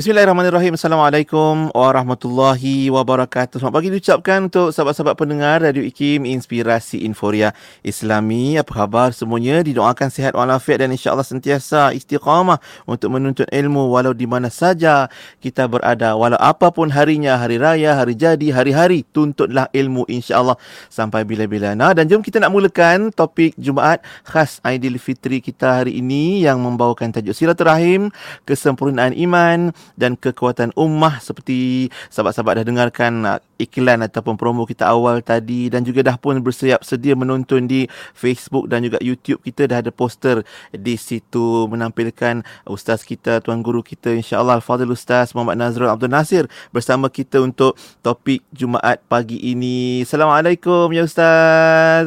Bismillahirrahmanirrahim. Assalamualaikum warahmatullahi wabarakatuh. Selamat pagi diucapkan untuk sahabat-sahabat pendengar Radio IKIM Inspirasi Inforia Islami. Apa khabar semuanya? Didoakan sihat walafiat dan insya-Allah sentiasa istiqamah untuk menuntut ilmu walau di mana saja kita berada. Walau apapun harinya, hari raya, hari jadi, hari-hari, tuntutlah ilmu insya-Allah sampai bila-bila. Nah, dan jom kita nak mulakan topik Jumaat khas Aidilfitri kita hari ini yang membawakan tajuk Silaturahim, kesempurnaan iman dan kekuatan ummah seperti sahabat-sahabat dah dengarkan uh, iklan ataupun promo kita awal tadi dan juga dah pun bersiap sedia menonton di Facebook dan juga YouTube kita dah ada poster di situ menampilkan ustaz kita tuan guru kita insyaallah al-fadil ustaz Muhammad Nazrul Abdul Nasir bersama kita untuk topik Jumaat pagi ini. Assalamualaikum ya ustaz.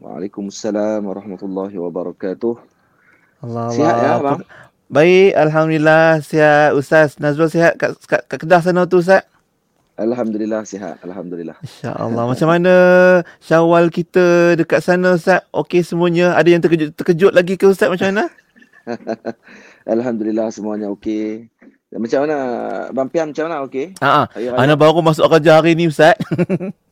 Waalaikumsalam warahmatullahi wabarakatuh. Allah Sihat ya, bang? Baik, Alhamdulillah sihat. Ustaz Nazrul sihat kat, kat, kat Kedah sana tu Ustaz? Alhamdulillah sihat. Alhamdulillah. InsyaAllah. Macam mana syawal kita dekat sana Ustaz? Okey semuanya? Ada yang terkejut, terkejut lagi ke Ustaz macam mana? Alhamdulillah semuanya okey. Macam mana? Abang Piam macam mana okey? Ha, Ana baru masuk kerja hari ni Ustaz.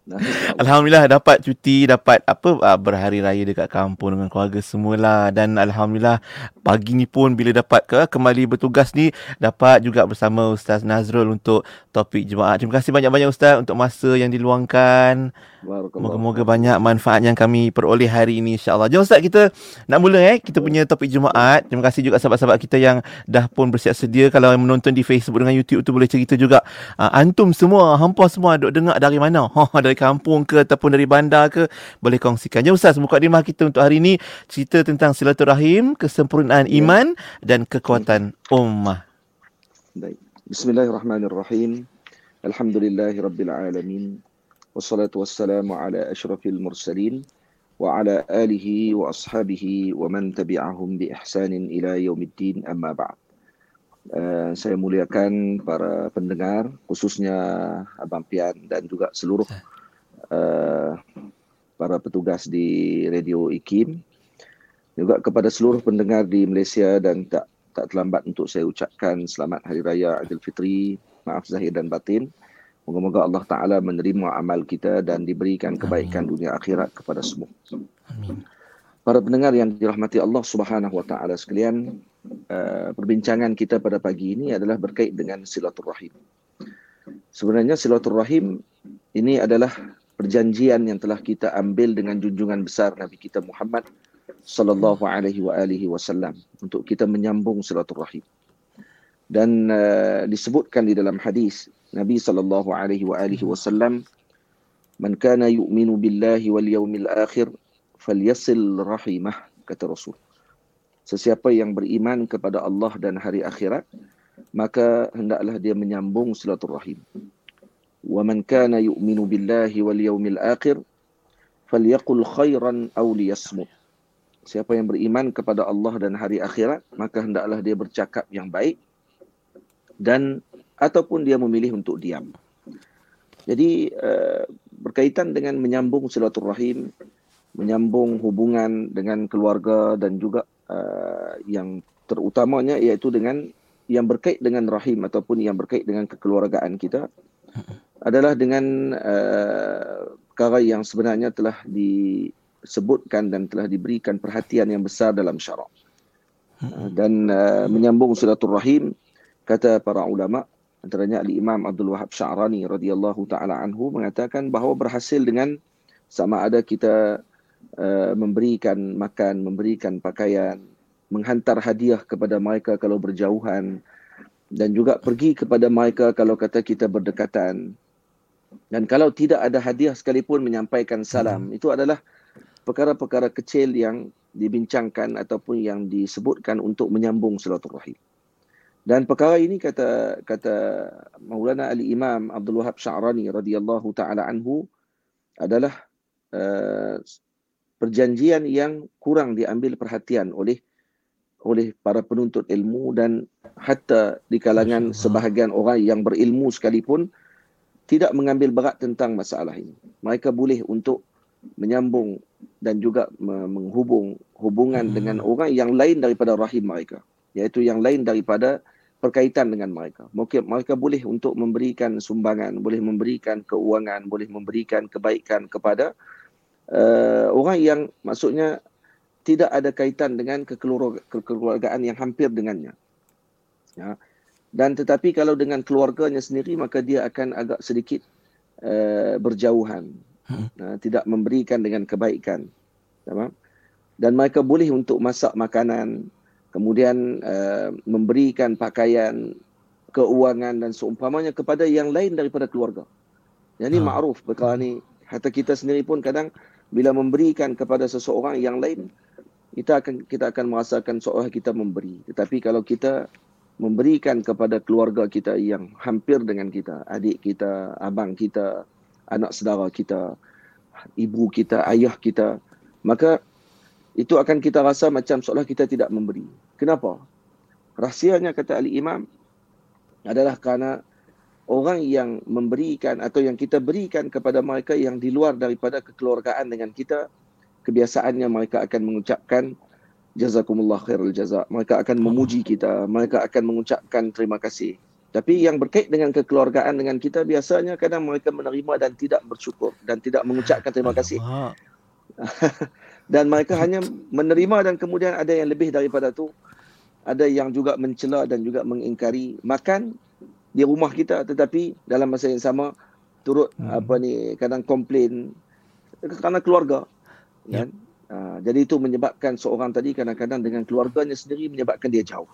Alhamdulillah dapat cuti, dapat apa uh, berhari raya dekat kampung dengan keluarga semula dan alhamdulillah pagi ni pun bila dapat ke kembali bertugas ni dapat juga bersama Ustaz Nazrul untuk topik jemaah. Terima kasih banyak-banyak Ustaz untuk masa yang diluangkan. Moga-moga banyak manfaat yang kami peroleh hari ini insya-Allah. Jom Ustaz kita nak mula eh kita punya topik Jumaat. Terima kasih juga sahabat-sahabat kita yang dah pun bersiap sedia kalau yang menonton di Facebook dengan YouTube tu boleh cerita juga. Uh, antum semua, hampa semua duk dengar dari mana? Ha dari dari kampung ke ataupun dari bandar ke boleh kongsikan. Jom Ustaz buka dimah kita untuk hari ini cerita tentang silaturahim, kesempurnaan ya. iman dan kekuatan ummah. Baik. Bismillahirrahmanirrahim. Alhamdulillahirrabbilalamin. Wassalatu wassalamu ala ashrafil mursalin. Wa ala alihi wa ashabihi wa man tabi'ahum bi ihsanin ila yaumiddin amma ba'd. Uh, saya muliakan para pendengar khususnya Abang Pian dan juga seluruh ya uh, para petugas di Radio IKIM juga kepada seluruh pendengar di Malaysia dan tak tak terlambat untuk saya ucapkan selamat hari raya Aidilfitri maaf zahir dan batin Moga-moga Allah Ta'ala menerima amal kita dan diberikan kebaikan Amin. dunia akhirat kepada semua. Amin. Para pendengar yang dirahmati Allah Subhanahu Wa Ta'ala sekalian, uh, perbincangan kita pada pagi ini adalah berkait dengan silaturrahim. Sebenarnya silaturrahim ini adalah perjanjian yang telah kita ambil dengan junjungan besar Nabi kita Muhammad sallallahu alaihi wa alihi wasallam untuk kita menyambung silaturrahim. Dan uh, disebutkan di dalam hadis Nabi sallallahu alaihi wa alihi wasallam man kana yu'minu billahi wal yawmil akhir falyasil rahimah kata Rasul. Sesiapa yang beriman kepada Allah dan hari akhirat maka hendaklah dia menyambung silaturahim. Kana yu'minu billahi wal yawmil akhir falyaqul khairan aw liyasmut. Siapa yang beriman kepada Allah dan hari akhirat maka hendaklah dia bercakap yang baik dan ataupun dia memilih untuk diam. Jadi uh, berkaitan dengan menyambung silaturahim, menyambung hubungan dengan keluarga dan juga uh, yang terutamanya iaitu dengan yang berkait dengan rahim ataupun yang berkait dengan kekeluargaan kita adalah dengan uh, perkara yang sebenarnya telah disebutkan dan telah diberikan perhatian yang besar dalam syarak. Uh, dan uh, menyambung silaturahim kata para ulama antaranya Ali Imam Abdul Wahab Sya'rani radhiyallahu taala anhu mengatakan bahawa berhasil dengan sama ada kita uh, memberikan makan, memberikan pakaian, menghantar hadiah kepada mereka kalau berjauhan dan juga pergi kepada mereka kalau kata kita berdekatan. Dan kalau tidak ada hadiah sekalipun menyampaikan salam, hmm. itu adalah perkara-perkara kecil yang dibincangkan ataupun yang disebutkan untuk menyambung silaturahim. Dan perkara ini kata kata Maulana Ali Imam Abdul Wahab Sya'rani radhiyallahu taala anhu adalah uh, perjanjian yang kurang diambil perhatian oleh oleh para penuntut ilmu dan hatta di kalangan sebahagian orang yang berilmu sekalipun tidak mengambil berat tentang masalah ini. Mereka boleh untuk menyambung dan juga menghubung hubungan hmm. dengan orang yang lain daripada rahim mereka, iaitu yang lain daripada berkaitan dengan mereka. Mungkin mereka boleh untuk memberikan sumbangan, boleh memberikan keuangan, boleh memberikan kebaikan kepada uh, orang yang maksudnya tidak ada kaitan dengan kekeluargaan yang hampir dengannya. Ya. Dan tetapi kalau dengan keluarganya sendiri maka dia akan agak sedikit uh, berjauhan. Hmm. Uh, tidak memberikan dengan kebaikan. Tamam? Dan mereka boleh untuk masak makanan, kemudian uh, memberikan pakaian, keuangan dan seumpamanya kepada yang lain daripada keluarga. Yang ini hmm. ma'ruf perkara ni. Hatta kita sendiri pun kadang bila memberikan kepada seseorang yang lain kita akan kita akan merasakan seolah kita memberi tetapi kalau kita memberikan kepada keluarga kita yang hampir dengan kita adik kita abang kita anak saudara kita ibu kita ayah kita maka itu akan kita rasa macam seolah kita tidak memberi. Kenapa? Rahsianya kata ali imam adalah kerana orang yang memberikan atau yang kita berikan kepada mereka yang di luar daripada kekeluargaan dengan kita kebiasaannya mereka akan mengucapkan jazakumullah khairul jaza. Mereka akan memuji kita. Mereka akan mengucapkan terima kasih. Tapi yang berkait dengan kekeluargaan dengan kita biasanya kadang mereka menerima dan tidak bersyukur dan tidak mengucapkan terima kasih. Dan mereka hanya menerima dan kemudian ada yang lebih daripada itu ada yang juga mencela dan juga mengingkari makan di rumah kita. Tetapi dalam masa yang sama turut hmm. apa ni kadang komplain kerana keluarga. Kan uh, jadi itu menyebabkan seorang tadi kadang-kadang dengan keluarganya sendiri menyebabkan dia jauh.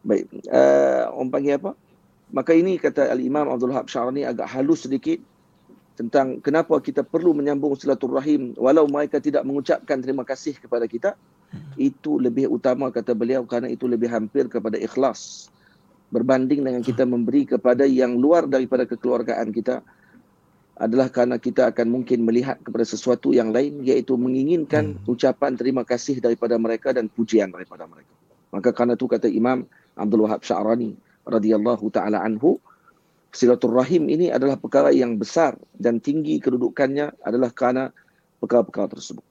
Baik uh, orang panggil apa? Maka ini kata al-Imam Abdul Wahab Syarani agak halus sedikit tentang kenapa kita perlu menyambung silaturahim walau mereka tidak mengucapkan terima kasih kepada kita. Itu lebih utama kata beliau kerana itu lebih hampir kepada ikhlas berbanding dengan kita memberi kepada yang luar daripada kekeluargaan kita adalah kerana kita akan mungkin melihat kepada sesuatu yang lain iaitu menginginkan hmm. ucapan terima kasih daripada mereka dan pujian daripada mereka. Maka kerana itu kata Imam Abdul Wahab Sya'rani radhiyallahu taala anhu silaturrahim ini adalah perkara yang besar dan tinggi kedudukannya adalah kerana perkara-perkara tersebut.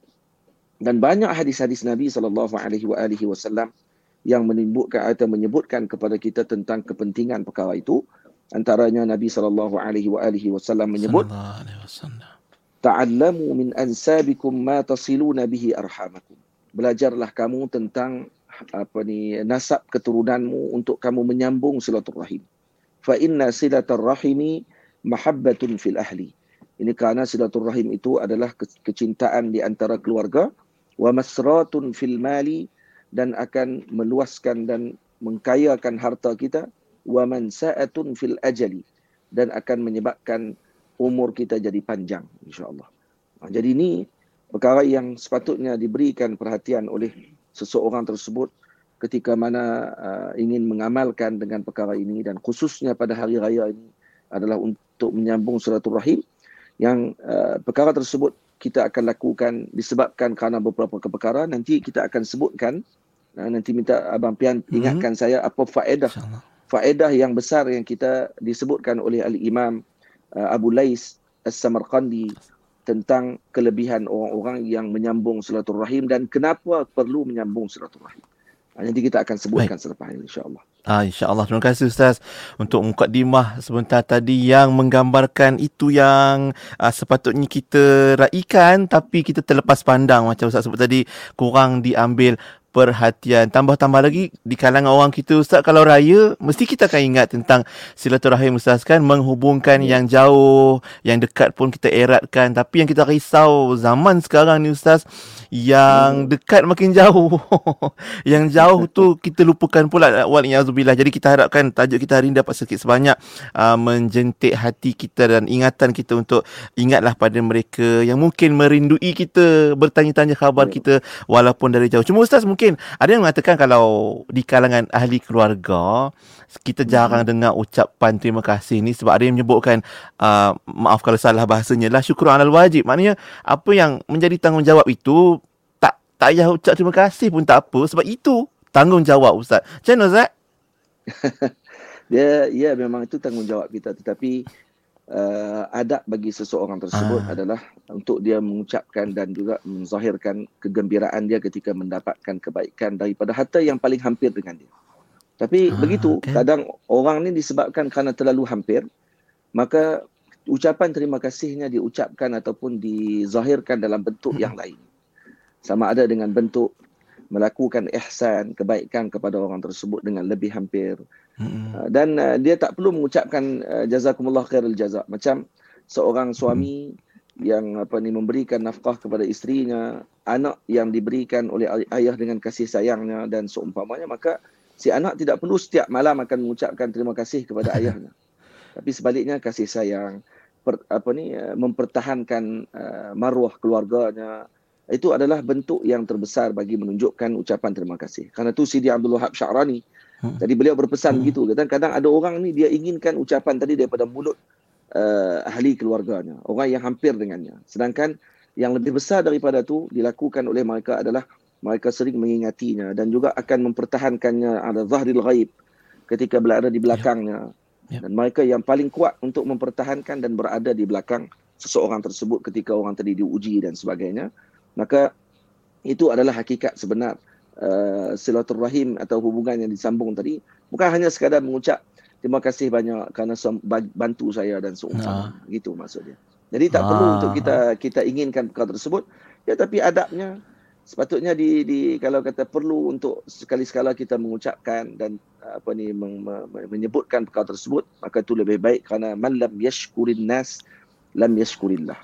Dan banyak hadis-hadis Nabi sallallahu alaihi wasallam yang menimbulkan atau menyebutkan kepada kita tentang kepentingan perkara itu antaranya Nabi sallallahu alaihi wasallam menyebut ta'allamu min ansabikum ma tasiluna bihi arhamakum. Belajarlah kamu tentang apa ni nasab keturunanmu untuk kamu menyambung silaturahim. Fa inna silaturrahimi mahabbatun fil ahli. Ini kerana silaturahim itu adalah kecintaan di antara keluarga. Wa masratun fil mali dan akan meluaskan dan mengkayakan harta kita wa mansa'atun fil ajali dan akan menyebabkan umur kita jadi panjang insyaallah. Ha, jadi ini perkara yang sepatutnya diberikan perhatian oleh seseorang tersebut ketika mana uh, ingin mengamalkan dengan perkara ini dan khususnya pada hari raya ini adalah untuk menyambung silaturahim yang uh, perkara tersebut kita akan lakukan disebabkan kerana beberapa perkara nanti kita akan sebutkan uh, nanti minta abang Pian mhm. ingatkan mm-hmm. saya apa faedah faedah yang besar yang kita disebutkan oleh al imam uh, Abu Lais As-Samarqandi tentang kelebihan orang-orang yang menyambung silaturahim dan kenapa perlu menyambung silaturahim. Uh, nanti kita akan sebutkan Baik. selepas ini insya-Allah. Ah insya-Allah terima kasih ustaz untuk mukadimah sebentar tadi yang menggambarkan itu yang uh, sepatutnya kita raikan tapi kita terlepas pandang macam ustaz sebut tadi kurang diambil perhatian. Tambah-tambah lagi di kalangan orang kita Ustaz kalau raya mesti kita akan ingat tentang silaturahim Ustaz kan menghubungkan ya. yang jauh, yang dekat pun kita eratkan. Tapi yang kita risau zaman sekarang ni Ustaz yang dekat makin jauh. yang jauh tu kita lupakan pula wal yazubillah. Jadi kita harapkan tajuk kita hari ini dapat sedikit sebanyak uh, menjentik hati kita dan ingatan kita untuk ingatlah pada mereka yang mungkin merindui kita, bertanya-tanya khabar kita walaupun dari jauh. Cuma Ustaz mungkin mungkin ada yang mengatakan kalau di kalangan ahli keluarga kita jarang hmm. dengar ucapan terima kasih ni sebab ada yang menyebutkan uh, maaf kalau salah bahasanya lah syukur alal wajib maknanya apa yang menjadi tanggungjawab itu tak payah ucap terima kasih pun tak apa sebab itu tanggungjawab ustaz macam mana ustaz dia ya memang itu tanggungjawab kita tetapi uh, adab bagi seseorang tersebut ah. adalah untuk dia mengucapkan dan juga menzahirkan kegembiraan dia ketika mendapatkan kebaikan daripada harta yang paling hampir dengan dia. Tapi ha, begitu, okay. kadang orang ni disebabkan kerana terlalu hampir, maka ucapan terima kasihnya diucapkan ataupun dizahirkan dalam bentuk yang lain. Sama ada dengan bentuk melakukan ihsan, kebaikan kepada orang tersebut dengan lebih hampir. Hmm. Dan uh, dia tak perlu mengucapkan uh, jazakumullah khairul jazak. Macam seorang suami hmm. yang apa ni memberikan nafkah kepada isterinya, anak yang diberikan oleh ayah dengan kasih sayangnya dan seumpamanya, maka si anak tidak perlu setiap malam akan mengucapkan terima kasih kepada ayahnya. Tapi sebaliknya kasih sayang, per, apa ni mempertahankan uh, maruah keluarganya, itu adalah bentuk yang terbesar bagi menunjukkan ucapan terima kasih. Karena tu Sidi Abdul Wahab Sya'rani. Hmm. Jadi beliau berpesan hmm. begitu. Kadang-kadang ada orang ni dia inginkan ucapan tadi daripada mulut uh, ahli keluarganya. Orang yang hampir dengannya. Sedangkan yang lebih besar daripada tu dilakukan oleh mereka adalah mereka sering mengingatinya dan juga akan mempertahankannya ada zahril ghaib ketika berada di belakangnya. Ya. Ya. Dan mereka yang paling kuat untuk mempertahankan dan berada di belakang seseorang tersebut ketika orang tadi diuji dan sebagainya maka itu adalah hakikat sebenar uh, silaturahim atau hubungan yang disambung tadi. Bukan hanya sekadar mengucap terima kasih banyak kerana bantu saya dan seumpama ha. gitu maksudnya. Jadi tak ha. perlu untuk kita kita inginkan perkara tersebut. Ya tapi adabnya sepatutnya di, di kalau kata perlu untuk sekali-sekala kita mengucapkan dan apa ni men, men, menyebutkan perkara tersebut maka itu lebih baik kerana man lam yashkurin nas lam yashkurillah.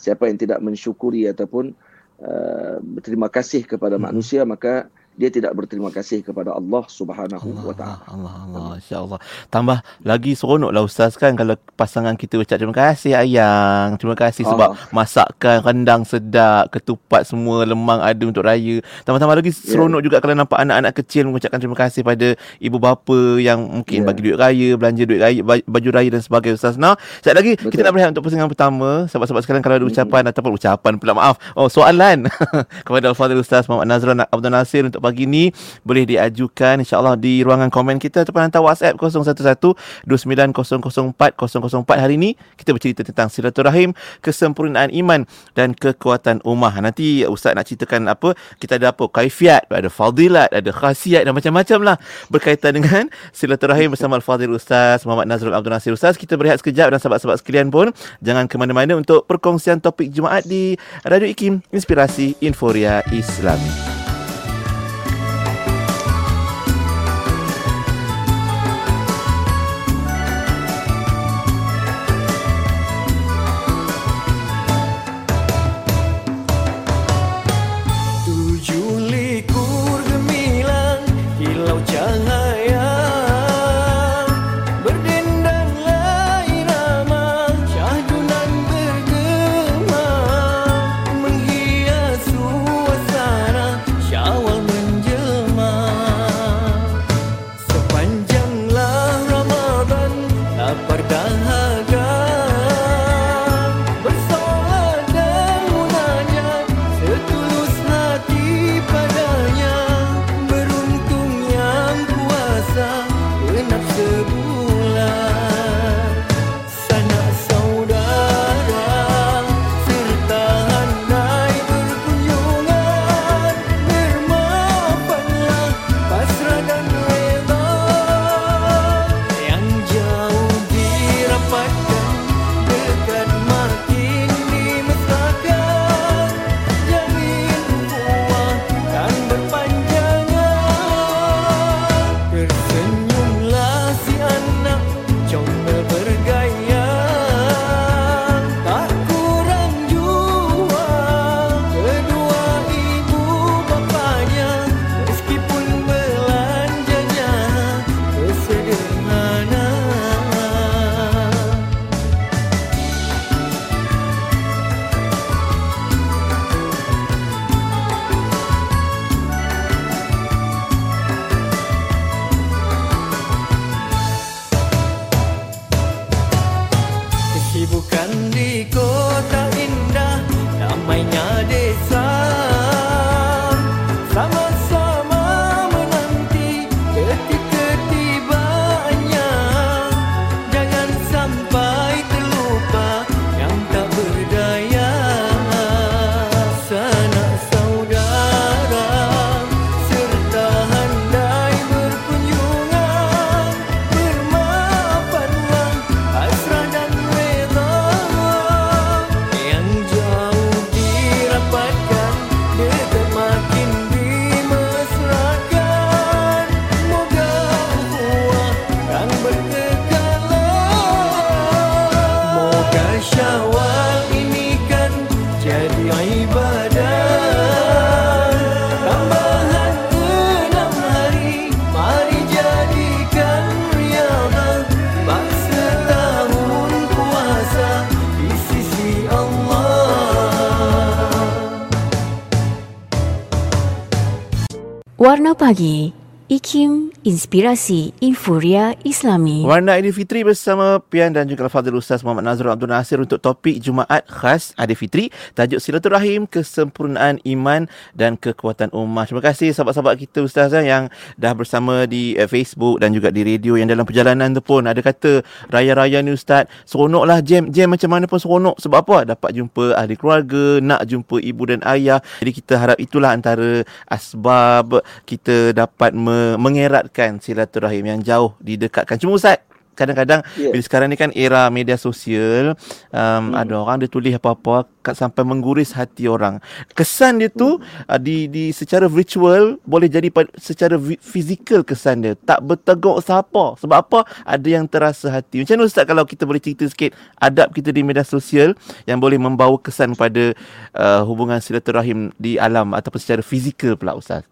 Siapa yang tidak mensyukuri ataupun uh, berterima kasih kepada hmm. manusia maka dia tidak berterima kasih kepada Allah Subhanahu wa taala. Allah Allah insya-Allah. Tambah lagi seronoklah ustaz kan kalau pasangan kita ucap terima kasih ayang. Terima kasih sebab ah. masakkan rendang sedap, ketupat semua lemang ada untuk raya. Tambah-tambah lagi ya. seronok yeah. juga kalau nampak anak-anak kecil mengucapkan terima kasih pada ibu bapa yang mungkin yeah. bagi duit raya, belanja duit raya, baju raya dan sebagainya ustaz. Nah, sekali lagi Betul. kita nak berehat untuk pasangan pertama. Sahabat-sahabat sekalian kalau ada ucapan mm-hmm. ataupun ucapan pula maaf. Oh, soalan kepada Al-Fadhil Ustaz Muhammad Nazran Abdul Nasir untuk pagi ni boleh diajukan insyaallah di ruangan komen kita ataupun hantar WhatsApp 01129004 hari ini kita bercerita tentang silaturahim, kesempurnaan iman dan kekuatan ummah. Nanti ustaz nak ceritakan apa? Kita ada apa? Kaifiat, ada fadilat, ada khasiat dan macam-macam lah berkaitan dengan silaturahim bersama Al-Fadhil Ustaz Muhammad Nazrul Abdul Nasir Ustaz. Kita berehat sekejap dan sahabat-sahabat sekalian pun jangan ke mana-mana untuk perkongsian topik Jumaat di Radio Ikim Inspirasi Inforia Islami. Inspirasi Inforia Islami. Warna Aidilfitri bersama Pian dan juga Al-Fadhil Ustaz Muhammad Nazrul Abdul Nasir untuk topik Jumaat khas Aidilfitri tajuk Silaturahim Kesempurnaan Iman dan Kekuatan Ummah. Terima kasih sahabat-sahabat kita Ustaz eh, yang dah bersama di eh, Facebook dan juga di radio yang dalam perjalanan tu pun. Ada kata raya-raya ni Ustaz seronoklah jam. Jam macam mana pun seronok. Sebab apa? Dapat jumpa ahli keluarga nak jumpa ibu dan ayah. Jadi kita harap itulah antara asbab kita dapat me- mengeratkan silaturahim yang jauh didekatkan. Cuma Ustaz, kadang-kadang yeah. bila sekarang ni kan era media sosial, um, hmm. ada orang dia tulis apa-apa sampai mengguris hati orang. Kesan dia tu hmm. uh, di di secara virtual boleh jadi secara fizikal kesan dia. Tak berteguk siapa. Sebab apa? Ada yang terasa hati. Macam mana Ustaz kalau kita boleh cerita sikit adab kita di media sosial yang boleh membawa kesan pada uh, hubungan silaturahim di alam ataupun secara fizikal pula Ustaz?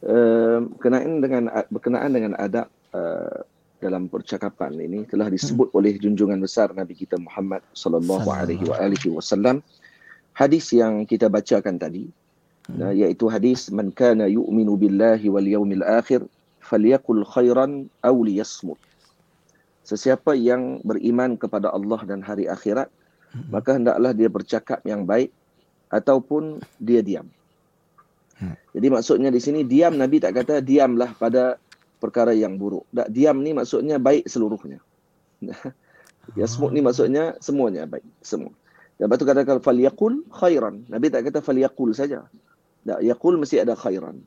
Sama. Ehm, berkenaan dengan berkenaan dengan adab uh, dalam percakapan ini telah disebut hmm. oleh junjungan besar Nabi kita Muhammad sallallahu alaihi wasallam hadis yang kita bacakan tadi hmm. iaitu hadis man kana yu'minu billahi wal yawmil akhir falyakul khairan aw liyasmut sesiapa yang beriman kepada Allah dan hari akhirat hmm. maka hendaklah dia bercakap yang baik ataupun dia diam. Jadi maksudnya di sini diam Nabi tak kata diamlah pada perkara yang buruk. Tak diam ni maksudnya baik seluruhnya. ya semua ni maksudnya semuanya baik semua. Dan lepas tu katakan falyaqul khairan. Nabi tak kata falyaqul saja. Tak yaqul mesti ada khairan.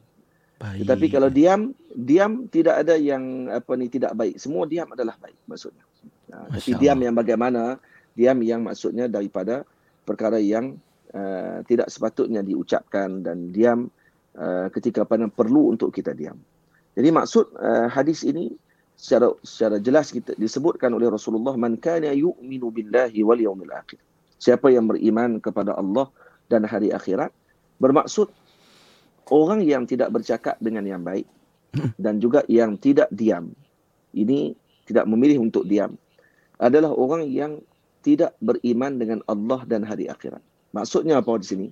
Baik. Tetapi kalau diam, diam tidak ada yang apa ni tidak baik. Semua diam adalah baik maksudnya. Nah, tapi diam yang bagaimana? Diam yang maksudnya daripada perkara yang uh, tidak sepatutnya diucapkan dan diam Uh, ketika pada perlu untuk kita diam. Jadi maksud uh, hadis ini secara secara jelas kita disebutkan oleh Rasulullah man kana yu'minu billahi wal yawmil akhir. Siapa yang beriman kepada Allah dan hari akhirat bermaksud orang yang tidak bercakap dengan yang baik dan juga yang tidak diam. Ini tidak memilih untuk diam adalah orang yang tidak beriman dengan Allah dan hari akhirat. Maksudnya apa di sini?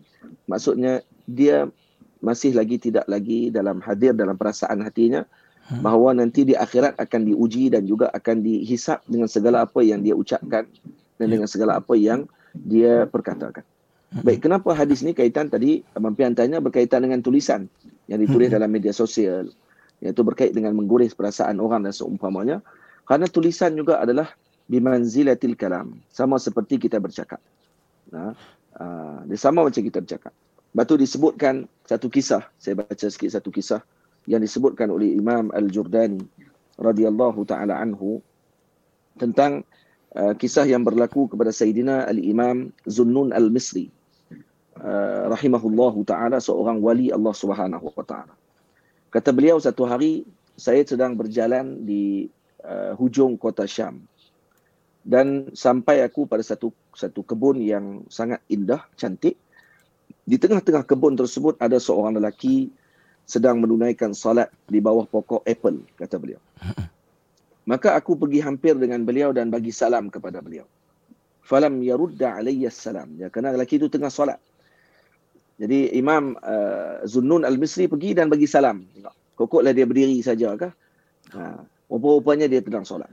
Maksudnya dia masih lagi tidak lagi dalam hadir dalam perasaan hatinya hmm. bahawa nanti di akhirat akan diuji dan juga akan dihisap dengan segala apa yang dia ucapkan dan ya. dengan segala apa yang dia perkatakan. Hmm. Baik, kenapa hadis ini kaitan tadi mampian tanya berkaitan dengan tulisan yang ditulis hmm. dalam media sosial iaitu berkait dengan mengguris perasaan orang dan seumpamanya kerana tulisan juga adalah bimanzilatil kalam sama seperti kita bercakap. Nah, uh, dia sama macam kita bercakap. Lepas tu disebutkan satu kisah, saya baca sikit satu kisah yang disebutkan oleh Imam Al-Jurdani radhiyallahu taala anhu tentang uh, kisah yang berlaku kepada Sayyidina Al-Imam Zunnun Al-Misri uh, rahimahullahu taala seorang wali Allah Subhanahu wa taala. Kata beliau satu hari saya sedang berjalan di uh, hujung kota Syam. Dan sampai aku pada satu satu kebun yang sangat indah, cantik di tengah-tengah kebun tersebut ada seorang lelaki sedang menunaikan salat di bawah pokok apple, kata beliau. Maka aku pergi hampir dengan beliau dan bagi salam kepada beliau. Falam yarudda alayya salam. Ya, kerana lelaki itu tengah salat. Jadi Imam uh, Zunnun Al-Misri pergi dan bagi salam. Kokoklah dia berdiri saja kah? Ha. Rupa-rupanya dia sedang solat.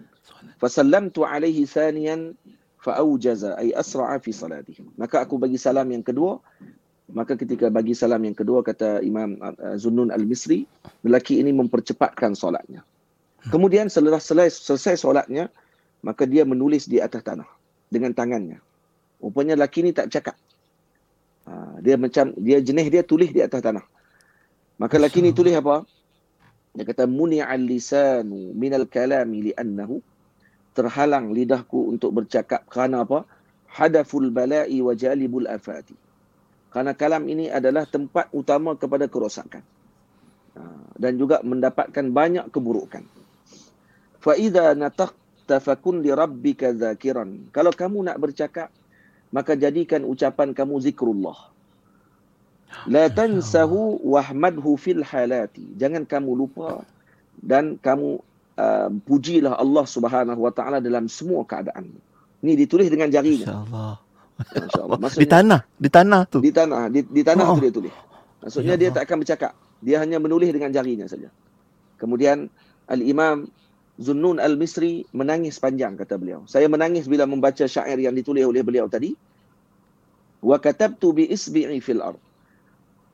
Fasallamtu alaihi thaniyan fa'aujaza ay asra'a fi salatih. Maka aku bagi salam yang kedua Maka ketika bagi salam yang kedua kata Imam uh, Zunnun Al-Misri, lelaki ini mempercepatkan solatnya. Kemudian setelah selesai, selesai solatnya, maka dia menulis di atas tanah dengan tangannya. Rupanya lelaki ini tak cakap. Ha, dia macam dia jenis dia tulis di atas tanah. Maka lelaki ini tulis apa? Dia kata muni'al lisanu minal kalami li'annahu terhalang lidahku untuk bercakap kerana apa? Hadaful bala'i wa jalibul afati. Karena kalam ini adalah tempat utama kepada kerosakan. Ha, dan juga mendapatkan banyak keburukan. Fa idza nataq nataqa fakun li rabbika zakiran. Kalau kamu nak bercakap, maka jadikan ucapan kamu zikrullah. La tansahu wahmadhu fil halati. Jangan kamu lupa dan kamu uh, pujilah Allah Subhanahu wa taala dalam semua keadaan. Ini ditulis dengan jarinya. Masya-Allah. Masya-Allah. Di Maksudnya tanah, di tanah tu. di tanah, di, di tanah Oh. tu dia tulis. Maksudnya Ya dia tak akan bercakap. Dia hanya menulis dengan jarinya saja. Kemudian Al-Imam Zunnun Al-Misri menangis panjang kata beliau. Saya menangis bila membaca syair yang ditulis oleh beliau tadi. Wa katabtu bi isbi'i fil ard.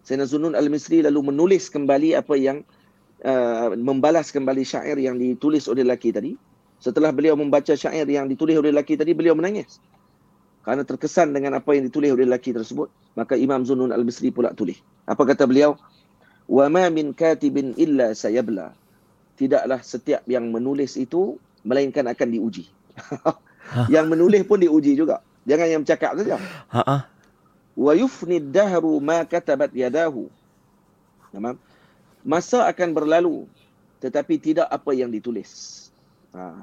Sayyidina Zunnun Al-Misri lalu menulis kembali apa yang uh, membalas kembali syair yang ditulis oleh lelaki tadi. Setelah beliau membaca syair yang ditulis oleh lelaki tadi, beliau menangis. Kerana terkesan dengan apa yang ditulis oleh lelaki tersebut, maka Imam Zunnun Al-Misri pula tulis. Apa kata beliau? Wa ma min katibin illa sayabla. Tidaklah setiap yang menulis itu melainkan akan diuji. yang menulis pun diuji juga. Jangan yang bercakap saja. Ha ah. Wa yufni dahru ma katabat yadahu. Tamam? Masa akan berlalu tetapi tidak apa yang ditulis. Ha.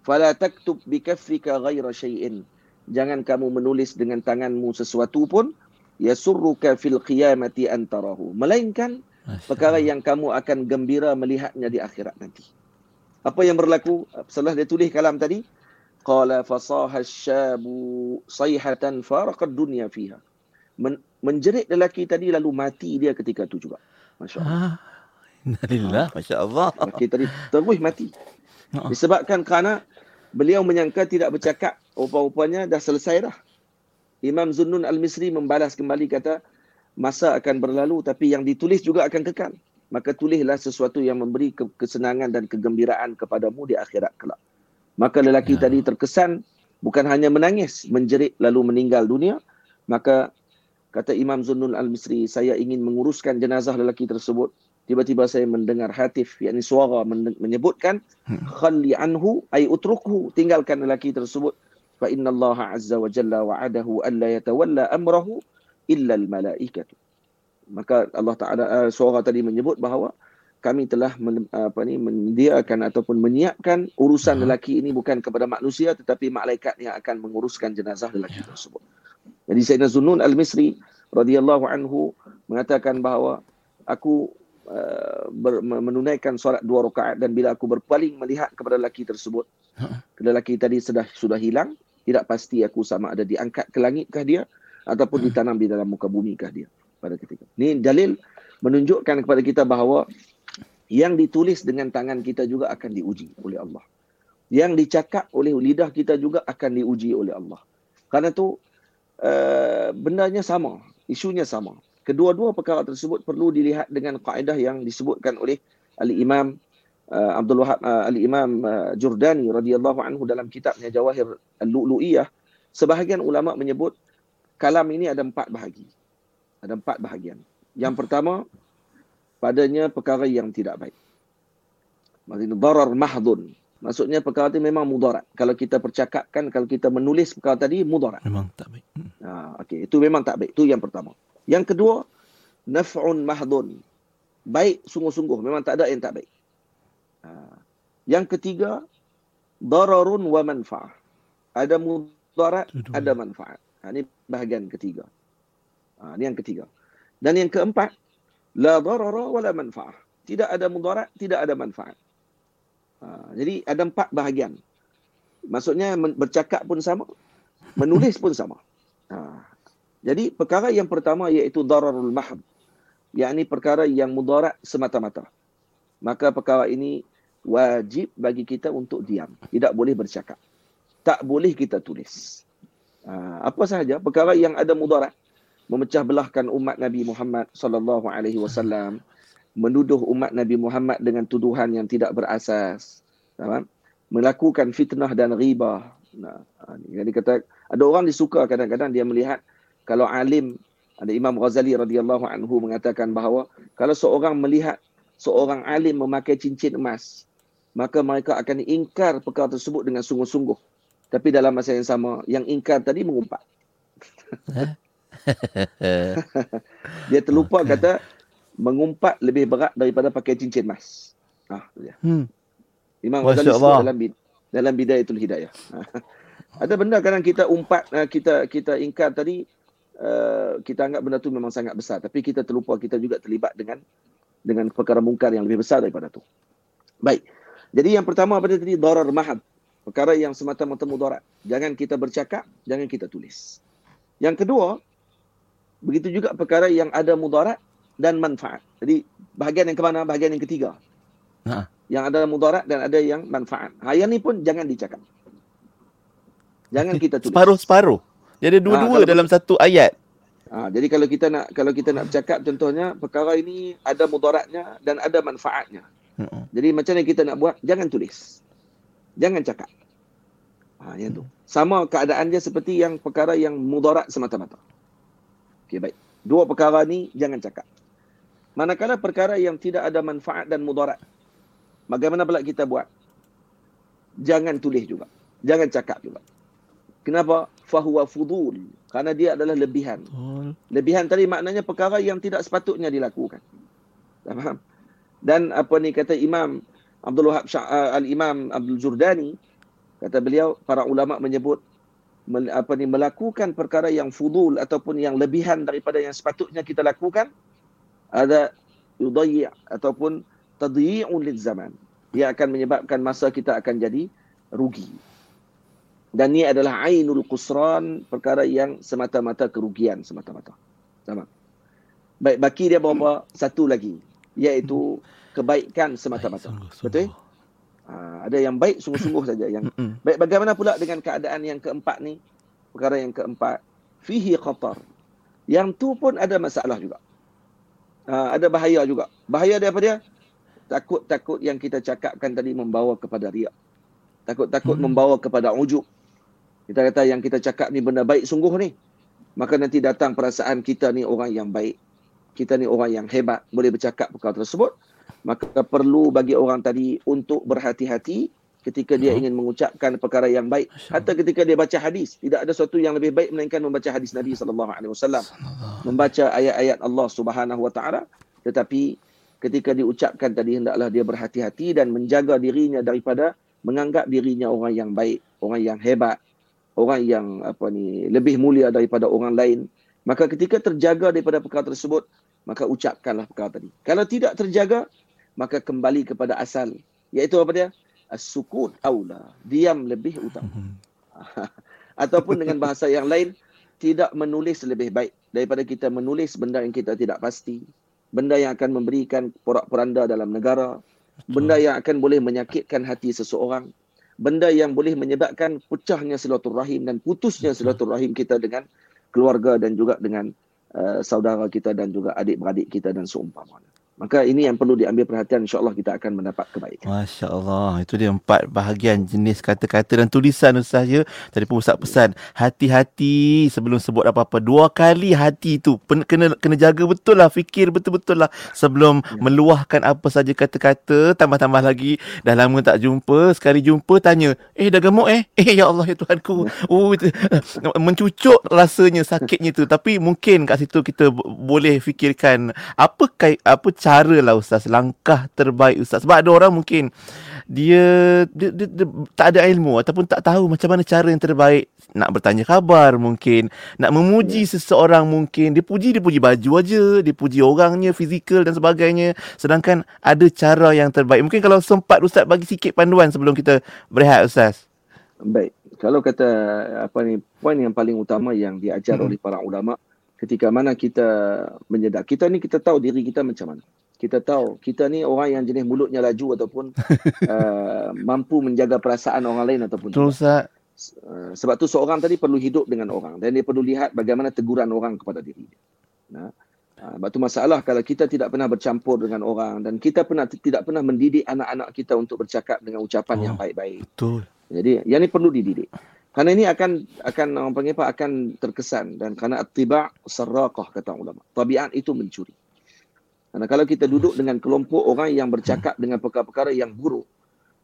Fala taktub bi kaffika ghaira syai'in. Jangan kamu menulis dengan tanganmu sesuatu pun yasurruka fil qiyamati antarahu. Melainkan perkara yang kamu akan gembira melihatnya di akhirat nanti. Apa yang berlaku setelah dia tulis kalam tadi? Qala fasaha syabu sayhatan faraqad dunya fiha. Men, menjerit lelaki tadi lalu mati dia ketika itu juga. Masya-Allah. Ah. Innalillah, masya-Allah. Lelaki tadi terus mati. Ha. Disebabkan kerana beliau menyangka tidak bercakap, rupa-rupanya dah selesai dah. Imam Zunnun Al-Misri membalas kembali kata, masa akan berlalu tapi yang ditulis juga akan kekal. Maka tulislah sesuatu yang memberi ke- kesenangan dan kegembiraan kepadamu di akhirat kelak. Maka lelaki Ya. tadi terkesan bukan hanya menangis, menjerit lalu meninggal dunia. Maka kata Imam Zunnun Al-Misri, saya ingin menguruskan jenazah lelaki tersebut. Tiba-tiba saya mendengar hatif, yakni suara men- menyebutkan, khalli anhu ay utrukhu, tinggalkan lelaki tersebut. Fa inna Allah azza wa jalla wa'adahu an la yatawalla amrahu illa al-malaikatu. Maka Allah Taala uh, suara tadi menyebut bahawa kami telah men, apa ni menyediakan ataupun menyiapkan urusan Ha. lelaki ini bukan kepada manusia tetapi malaikat yang akan menguruskan jenazah lelaki tersebut. Jadi Sayyidina Zunnun Al-Misri radhiyallahu anhu mengatakan bahawa aku uh, ber, menunaikan solat dua rakaat dan bila aku berpaling melihat kepada lelaki tersebut lelaki tadi sudah sudah hilang tidak pasti aku sama ada diangkat ke langitkah dia ataupun ditanam di dalam muka bumikah dia pada ketika. Ini dalil menunjukkan kepada kita bahawa yang ditulis dengan tangan kita juga akan diuji oleh Allah. Yang dicakap oleh lidah kita juga akan diuji oleh Allah. Karena tu uh, bendanya sama, isunya sama. Kedua-dua perkara tersebut perlu dilihat dengan kaedah yang disebutkan oleh Al-Imam uh, Abdul Wahab uh, Al-Imam uh, Jurdani radhiyallahu anhu dalam kitabnya Jawahir Al-Lu'lu'iyah. Sebahagian ulama menyebut kalam ini ada empat bahagi. Ada empat bahagian. Yang pertama, padanya perkara yang tidak baik. Maksudnya darar mahdun. Maksudnya perkara itu memang mudarat. Kalau kita percakapkan, kalau kita menulis perkara tadi, mudarat. Memang tak baik. Hmm. Ha, okay. Itu memang tak baik. Itu yang pertama. Yang kedua, naf'un mahdun. Baik sungguh-sungguh. Memang tak ada yang tak baik. Ha. Yang ketiga, dararun wa manfa'ah. Ada mudarat, ada manfaat. Ha, ini bahagian ketiga. Ha, ini yang ketiga. Dan yang keempat, la darara wa la manfa'ah. Tidak ada mudarat, tidak ada manfaat. Ha, jadi ada empat bahagian. Maksudnya bercakap pun sama, menulis pun sama. Jadi perkara yang pertama iaitu dararul mahd. yakni perkara yang mudarat semata-mata. Maka perkara ini wajib bagi kita untuk diam. Tidak boleh bercakap. Tak boleh kita tulis. Ha, apa sahaja perkara yang ada mudarat memecah belahkan umat Nabi Muhammad sallallahu alaihi wasallam, menuduh umat Nabi Muhammad dengan tuduhan yang tidak berasas. Faham? Melakukan fitnah dan ghibah. Nah, ha, jadi kata ada orang disuka kadang-kadang dia melihat kalau alim ada Imam Ghazali radhiyallahu anhu mengatakan bahawa kalau seorang melihat seorang alim memakai cincin emas maka mereka akan ingkar perkara tersebut dengan sungguh-sungguh. Tapi dalam masa yang sama yang ingkar tadi mengumpat. Dia terlupa Okey. kata mengumpat lebih berat daripada pakai cincin emas. Ah, dia. Hmm. Imam Ghazali dalam bid- dalam bidayatul hidayah. Ada benda kadang kita umpat uh, kita kita ingkar tadi uh, kita anggap benda tu memang sangat besar tapi kita terlupa kita juga terlibat dengan dengan perkara mungkar yang lebih besar daripada tu. Baik. Jadi yang pertama pada tadi darar mahad. Perkara yang semata-mata mudarat. Jangan kita bercakap, jangan kita tulis. Yang kedua, begitu juga perkara yang ada mudarat dan manfaat. Jadi bahagian yang ke mana? Bahagian yang ketiga. Ha. Yang ada mudarat dan ada yang manfaat. Ha, yang ni pun jangan dicakap. Jangan kita tulis. Separuh-separuh. Dia ada dua-dua kalau- dalam satu ayat. Ha, jadi kalau kita nak kalau kita nak bercakap contohnya perkara ini ada mudaratnya dan ada manfaatnya. Mm-mm. Jadi macam mana kita nak buat? Jangan tulis. Jangan cakap. Ha, yang tu. Sama keadaan dia seperti yang perkara yang mudarat semata-mata. Okey, baik. Dua perkara ni jangan cakap. Manakala perkara yang tidak ada manfaat dan mudarat. Bagaimana pula kita buat? Jangan tulis juga. Jangan cakap juga. Kenapa? Fahuwa fudul. Karena dia adalah lebihan. Betul. Lebihan tadi maknanya perkara yang tidak sepatutnya dilakukan. Tak faham? Dan apa ni kata Imam Abdul Wahab Sya- uh, Al-Imam Abdul Jurdani kata beliau para ulama menyebut apa ni melakukan perkara yang fudul ataupun yang lebihan daripada yang sepatutnya kita lakukan ada yudayyi' ataupun tadyi'un zaman. Dia akan menyebabkan masa kita akan jadi rugi. Dan ini adalah ainul qusran, perkara yang semata-mata kerugian semata-mata. Sama. Baik, baki dia berapa? Satu lagi, iaitu kebaikan semata-mata. Betul? Ha, ada yang baik sungguh-sungguh saja. Yang baik bagaimana pula dengan keadaan yang keempat ni? Perkara yang keempat, fihi khatar. Yang tu pun ada masalah juga. Ha, ada bahaya juga. Bahaya dia apa dia? Takut-takut yang kita cakapkan tadi membawa kepada riak. Takut-takut Hmm. membawa kepada ujub. Kita kata yang kita cakap ni benda baik sungguh ni. Maka nanti datang perasaan kita ni orang yang baik. Kita ni orang yang hebat. Boleh bercakap perkara tersebut. Maka perlu bagi orang tadi untuk berhati-hati ketika dia Oh. ingin mengucapkan perkara yang baik. Hatta ketika dia baca hadis. Tidak ada sesuatu yang lebih baik melainkan membaca hadis Nabi SAW. Membaca ayat-ayat Allah Subhanahu Wa Taala. Tetapi ketika diucapkan tadi hendaklah dia berhati-hati dan menjaga dirinya daripada menganggap dirinya orang yang baik, orang yang hebat, orang yang apa ni lebih mulia daripada orang lain. Maka ketika terjaga daripada perkara tersebut, maka ucapkanlah perkara tadi. Kalau tidak terjaga, maka kembali kepada asal, iaitu apa dia? As-sukut aula, diam lebih utama. Mhm. Ataupun dengan bahasa yang lain, tidak menulis lebih baik daripada kita menulis benda yang kita tidak pasti, benda yang akan memberikan porak-poranda dalam negara, benda yang akan boleh menyakitkan hati seseorang, benda yang boleh menyebabkan pecahnya silaturahim dan putusnya silaturahim kita dengan keluarga dan juga dengan uh, saudara kita dan juga adik-beradik kita dan seumpamanya. Maka ini yang perlu diambil perhatian insya-Allah kita akan mendapat kebaikan. Masya Allah. Itu dia empat bahagian jenis kata-kata dan tulisan Ustaz ya. Tadi pun Ustaz pesan. Hati-hati sebelum sebut apa-apa. Dua kali hati tu. Pen- Kena kena jaga betul lah. Fikir betul-betul lah. Sebelum Ya. meluahkan apa saja kata-kata. Tambah-tambah lagi. Dah lama tak jumpa. Sekali jumpa tanya. Eh dah gemuk eh? Eh ya Allah ya Tuhanku. Oh, itu, mencucuk rasanya sakitnya tu. Tapi mungkin kat situ kita bo- boleh fikirkan. Apa kai, apa cara lah Ustaz. Langkah terbaik Ustaz. Sebab ada orang mungkin dia, dia, dia, dia tak ada ilmu ataupun tak tahu macam mana cara yang terbaik nak bertanya khabar mungkin nak memuji seseorang mungkin dia puji dia puji baju aja dia puji orangnya fizikal dan sebagainya sedangkan ada cara yang terbaik mungkin kalau sempat ustaz bagi sikit panduan sebelum kita berehat ustaz Baik. Kalau kata apa ni poin yang paling utama yang diajar Hmm. oleh para ulama ketika mana kita menyedar kita ni kita tahu diri kita macam mana. Kita tahu kita ni orang yang jenis mulutnya laju ataupun uh, mampu menjaga perasaan orang lain ataupun betul ustaz Uh, sebab tu seorang tadi perlu hidup dengan orang dan dia perlu lihat bagaimana teguran orang kepada diri dia. Nah, uh, sebab tu masalah kalau kita tidak pernah bercampur dengan orang dan kita pernah tidak pernah mendidik anak-anak kita untuk bercakap dengan ucapan Oh. yang baik-baik. betul Jadi yang ini perlu dididik. Karena ini akan akan orang panggil apa akan terkesan dan kerana attiba' sarraqah kata ulama. Tabiat itu mencuri. Karena kalau kita duduk dengan kelompok orang yang bercakap dengan perkara-perkara yang buruk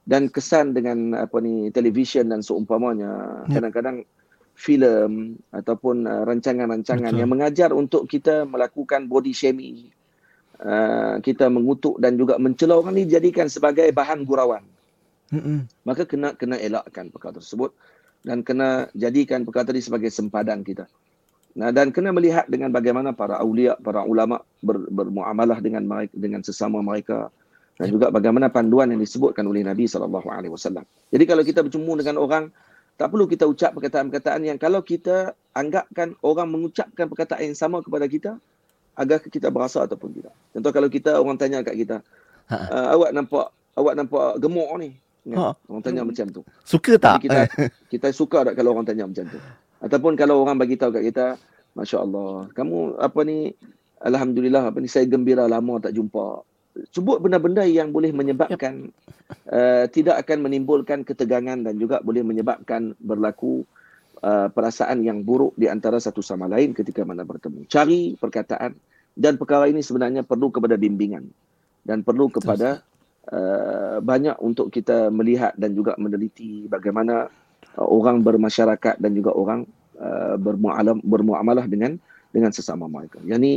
dan kesan dengan apa ni televisyen dan seumpamanya Ya. kadang-kadang filem ataupun uh, rancangan-rancangan Betul. yang mengajar untuk kita melakukan body shaming uh, kita mengutuk dan juga mencela orang ni jadikan sebagai bahan gurauan Mm-mm. maka kena kena elakkan perkara tersebut dan kena jadikan perkara tadi sebagai sempadan kita. Nah, dan kena melihat dengan bagaimana para aulia, para ulama ber, bermuamalah dengan mereka, dengan sesama mereka dan juga bagaimana panduan yang disebutkan oleh Nabi sallallahu alaihi wasallam. Jadi kalau kita bertemu dengan orang tak perlu kita ucap perkataan-perkataan yang kalau kita anggapkan orang mengucapkan perkataan yang sama kepada kita agar kita berasa ataupun tidak. Contoh kalau kita orang tanya kat kita, Ha. uh, awak nampak awak nampak gemuk ni. Ha. Kan? Orang tanya macam tu. Suka tak? Jadi kita kita suka tak kalau orang tanya macam tu. Ataupun kalau orang bagi tahu kat kita, masya-Allah, kamu apa ni alhamdulillah apa ni saya gembira lama tak jumpa. Sebut benda-benda yang boleh menyebabkan uh, tidak akan menimbulkan ketegangan dan juga boleh menyebabkan berlaku uh, perasaan yang buruk di antara satu sama lain ketika mana bertemu. Cari perkataan dan perkara ini sebenarnya perlu kepada bimbingan dan perlu kepada uh, banyak untuk kita melihat dan juga meneliti bagaimana uh, orang bermasyarakat dan juga orang uh, bermuamalah bermuamalah dengan dengan sesama mereka. Yang ni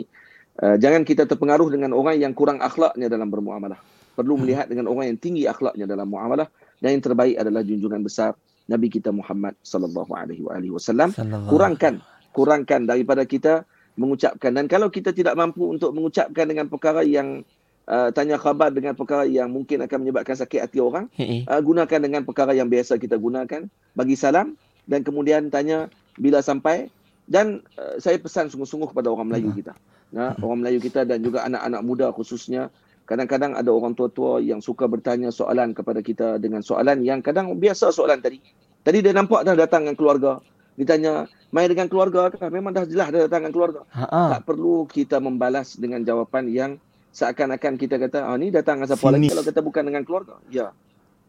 uh, jangan kita terpengaruh dengan orang yang kurang akhlaknya dalam bermuamalah. Perlu Hmm. melihat dengan orang yang tinggi akhlaknya dalam muamalah dan yang terbaik adalah junjungan besar Nabi kita Muhammad sallallahu alaihi wasallam. Kurangkan kurangkan daripada kita mengucapkan dan kalau kita tidak mampu untuk mengucapkan dengan perkara yang uh, tanya khabar dengan perkara yang mungkin akan menyebabkan sakit hati orang uh, gunakan dengan perkara yang biasa kita gunakan. Bagi salam dan kemudian tanya bila sampai. Dan uh, saya pesan sungguh-sungguh kepada orang Melayu kita. Nah orang Melayu kita dan juga anak-anak muda khususnya. Kadang-kadang ada orang tua-tua yang suka bertanya soalan kepada kita dengan soalan yang kadang biasa soalan tadi. Tadi dia nampak dah datang dengan keluarga. Ditanya main dengan keluarga memang dah jelas dah datang dengan keluarga. Ha. tak perlu kita membalas dengan jawapan yang seakan-akan kita kata ah ni datang dengan siapa lagi kalau kata bukan dengan keluarga? Ya.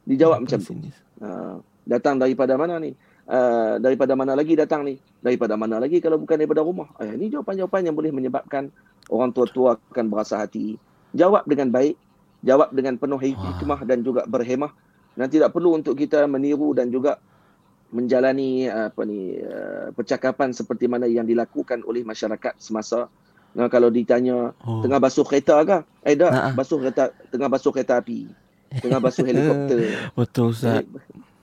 Dijawab macam tu. uh, datang daripada mana ni? Uh, daripada mana lagi datang ni? Daripada mana lagi kalau bukan daripada rumah? Uh, ini jawapan-jawapan yang boleh menyebabkan orang tua-tua akan berasa hati. Jawab dengan baik jawab dengan penuh hikmah dan juga berhemah. Dan tidak perlu untuk kita meniru dan juga menjalani apa ni uh, percakapan seperti mana yang dilakukan oleh masyarakat semasa Nah, kalau ditanya Oh. tengah basuh kereta ke? Eh dah, Ha-ha. basuh kereta tengah basuh kereta api. Tengah basuh helikopter. Betul Ustaz. Jadi,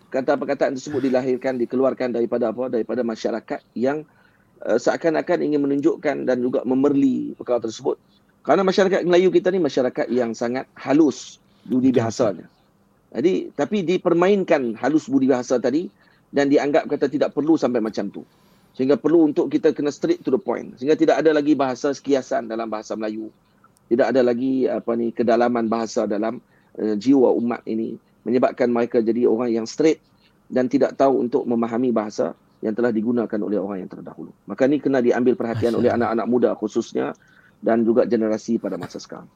kata perkataan tersebut dilahirkan dikeluarkan daripada apa? Daripada masyarakat yang uh, seakan-akan ingin menunjukkan dan juga memerli perkara tersebut. Kerana masyarakat Melayu kita ni masyarakat yang sangat halus budi bahasanya. Jadi tapi dipermainkan halus budi bahasa tadi dan dianggap kata tidak perlu sampai macam tu. Sehingga perlu untuk kita kena straight to the point. Sehingga tidak ada lagi bahasa sekiasan dalam bahasa Melayu. Tidak ada lagi apa ni kedalaman bahasa dalam uh, jiwa umat ini menyebabkan mereka jadi orang yang straight dan tidak tahu untuk memahami bahasa yang telah digunakan oleh orang yang terdahulu. Maka ni kena diambil perhatian oleh anak-anak muda khususnya dan juga generasi pada masa sekarang.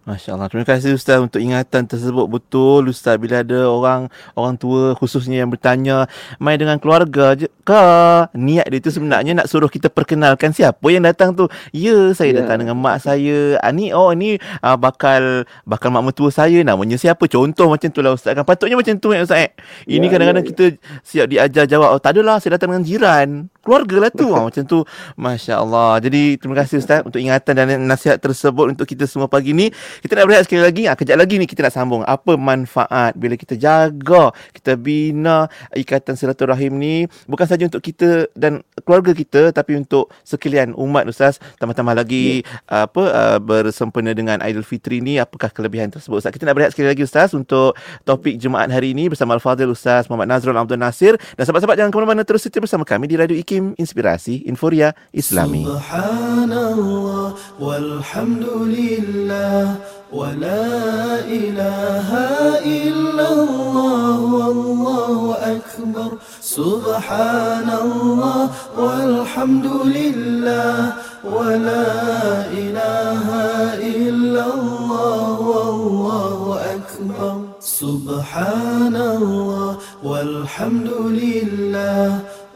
Masya Allah. Terima kasih Ustaz untuk ingatan tersebut. Betul Ustaz bila ada orang orang tua khususnya yang bertanya main dengan keluarga je ke? Niat dia tu sebenarnya nak suruh kita perkenalkan siapa yang datang tu. Ya, saya Ya. datang dengan mak saya. Ah, ni oh ni ah, bakal bakal mak mertua saya namanya siapa? Contoh macam tu lah Ustaz kan. Patutnya macam tu eh Ustaz. Eh. Ini Ya, kadang-kadang ya, ya. kita siap diajar jawab. Oh, tak adalah saya datang dengan jiran. Keluarga lah tu. ah, macam tu. Masya Allah. Jadi terima kasih Ustaz untuk ingatan dan nasihat tersebut untuk kita semua pagi ni. Kita nak berehat sekali lagi. Ah, kejap lagi ni kita nak sambung. Apa manfaat bila kita jaga, kita bina ikatan silaturahim ni. Bukan saja untuk kita dan keluarga kita tapi untuk sekalian umat Ustaz. Tambah-tambah lagi yeah. apa uh, bersempena dengan Aidilfitri ni. Apakah kelebihan tersebut Ustaz? Kita nak berehat sekali lagi Ustaz untuk topik Jumaat hari ini bersama Al-Fadhil Ustaz Muhammad Nazrul Abdul Nasir. Dan sahabat-sahabat jangan ke mana-mana terus setia bersama kami di Radio Hakim Inspirasi Inforia Islami. Subhanallah walhamdulillah wa la ilaha illallah wallahu akbar. Subhanallah walhamdulillah wa la ilaha illallah wallahu akbar. سبحان الله والحمد لله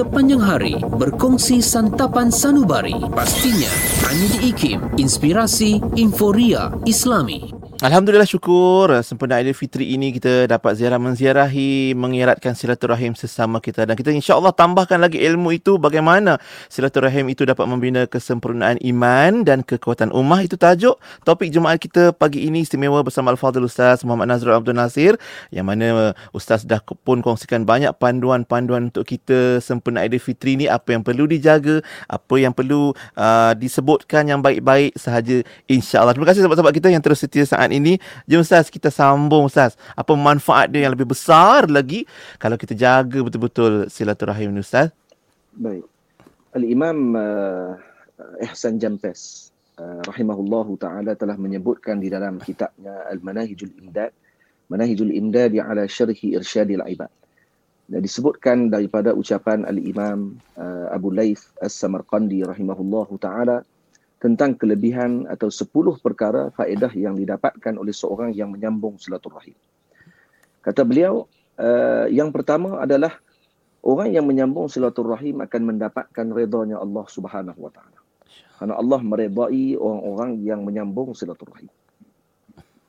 sepanjang hari berkongsi santapan sanubari pastinya hanya di IKIM Inspirasi Inforia Islami. Alhamdulillah syukur. Sempena Aidilfitri ini kita dapat ziarah menziarahi mengeratkan silaturahim sesama kita. Dan kita insya-Allah tambahkan lagi ilmu itu bagaimana silaturahim itu dapat membina kesempurnaan iman dan kekuatan ummah. Itu tajuk topik Jumaat kita pagi ini. Istimewa bersama Al-Fadhil Ustaz Muhammad Nazrul Abdul Nasir yang mana Ustaz dah pun kongsikan banyak panduan-panduan untuk kita. Sempena Aidilfitri ni apa yang perlu dijaga apa yang perlu uh, disebutkan yang baik-baik sahaja insya-Allah. Terima kasih sahabat-sahabat kita yang terus setia saat ini. Jom Ustaz kita sambung Ustaz. Apa manfaat dia yang lebih besar lagi kalau kita jaga betul-betul silaturahim ni Ustaz? Baik. Al-Imam uh, Ihsan Jampes uh, rahimahullahu taala telah menyebutkan di dalam kitabnya Al-Manahijul Imdad, Manahijul Imdad ala syarhi irsyadil ibad. Dan disebutkan daripada ucapan Al-Imam uh, Abu Laith As-Samarqandi rahimahullahu taala tentang kelebihan atau 10 perkara faedah yang didapatkan oleh seorang yang menyambung silaturahim. Kata beliau, uh, yang pertama adalah orang yang menyambung silaturahim akan mendapatkan redanya Allah Subhanahu wa taala. Kerana Allah meredai orang-orang yang menyambung silaturahim.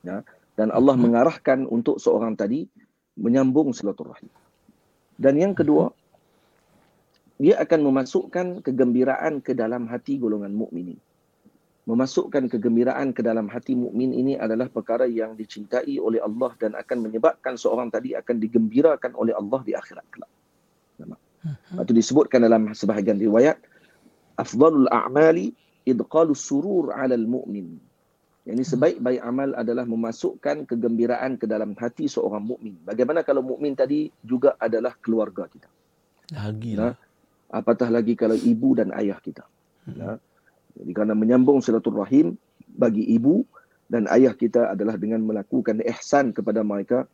Ya, dan Allah mengarahkan untuk seorang tadi menyambung silaturahim. Dan yang kedua, dia akan memasukkan kegembiraan ke dalam hati golongan mukminin memasukkan kegembiraan ke dalam hati mukmin ini adalah perkara yang dicintai oleh Allah dan akan menyebabkan seorang tadi akan digembirakan oleh Allah di akhirat kelak. Itu disebutkan dalam sebahagian riwayat afdalul a'mali idqalus surur 'ala al-mu'min. Yang ini sebaik-baik amal adalah memasukkan kegembiraan ke dalam hati seorang mukmin. Bagaimana kalau mukmin tadi juga adalah keluarga kita? Lagi Nah, apatah lagi kalau ibu dan ayah kita. Nah, jadi kerana menyambung silaturahim bagi ibu dan ayah kita adalah dengan melakukan ihsan kepada mereka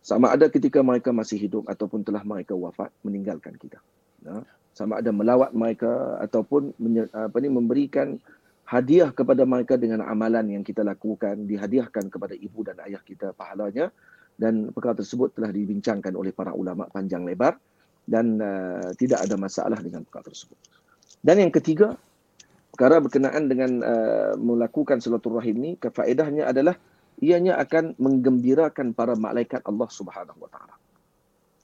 sama ada ketika mereka masih hidup ataupun telah mereka wafat meninggalkan kita. Ya. Sama ada melawat mereka ataupun apa ni memberikan hadiah kepada mereka dengan amalan yang kita lakukan dihadiahkan kepada ibu dan ayah kita pahalanya dan perkara tersebut telah dibincangkan oleh para ulama panjang lebar dan uh, tidak ada masalah dengan perkara tersebut. Dan yang ketiga, perkara berkenaan dengan uh, melakukan silaturahim ni kefaedahnya adalah ianya akan menggembirakan para malaikat Allah Subhanahu wa taala.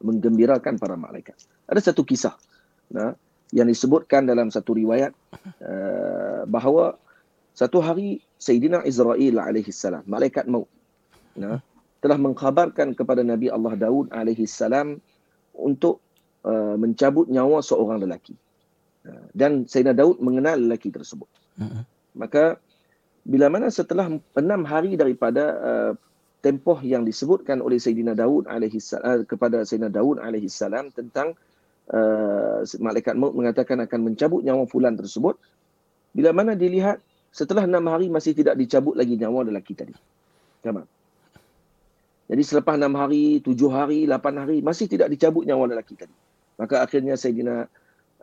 Menggembirakan para malaikat. Ada satu kisah nah, yang disebutkan dalam satu riwayat uh, bahawa satu hari Sayyidina Israel alaihi salam, malaikat maut, nah, telah mengkhabarkan kepada Nabi Allah Daud alaihi salam untuk uh, mencabut nyawa seorang lelaki. Dan Sayyidina Daud mengenal lelaki tersebut. Uh-huh. Maka bila mana setelah enam hari daripada uh, tempoh yang disebutkan oleh Sayyidina Daud alaihi salam kepada Sayyidina Daud alaihi salam tentang uh, malaikat maut mengatakan akan mencabut nyawa fulan tersebut bila mana dilihat setelah enam hari masih tidak dicabut lagi nyawa lelaki tadi. Tamam. Jadi selepas enam hari, tujuh hari, lapan hari masih tidak dicabut nyawa lelaki tadi. Maka akhirnya Sayyidina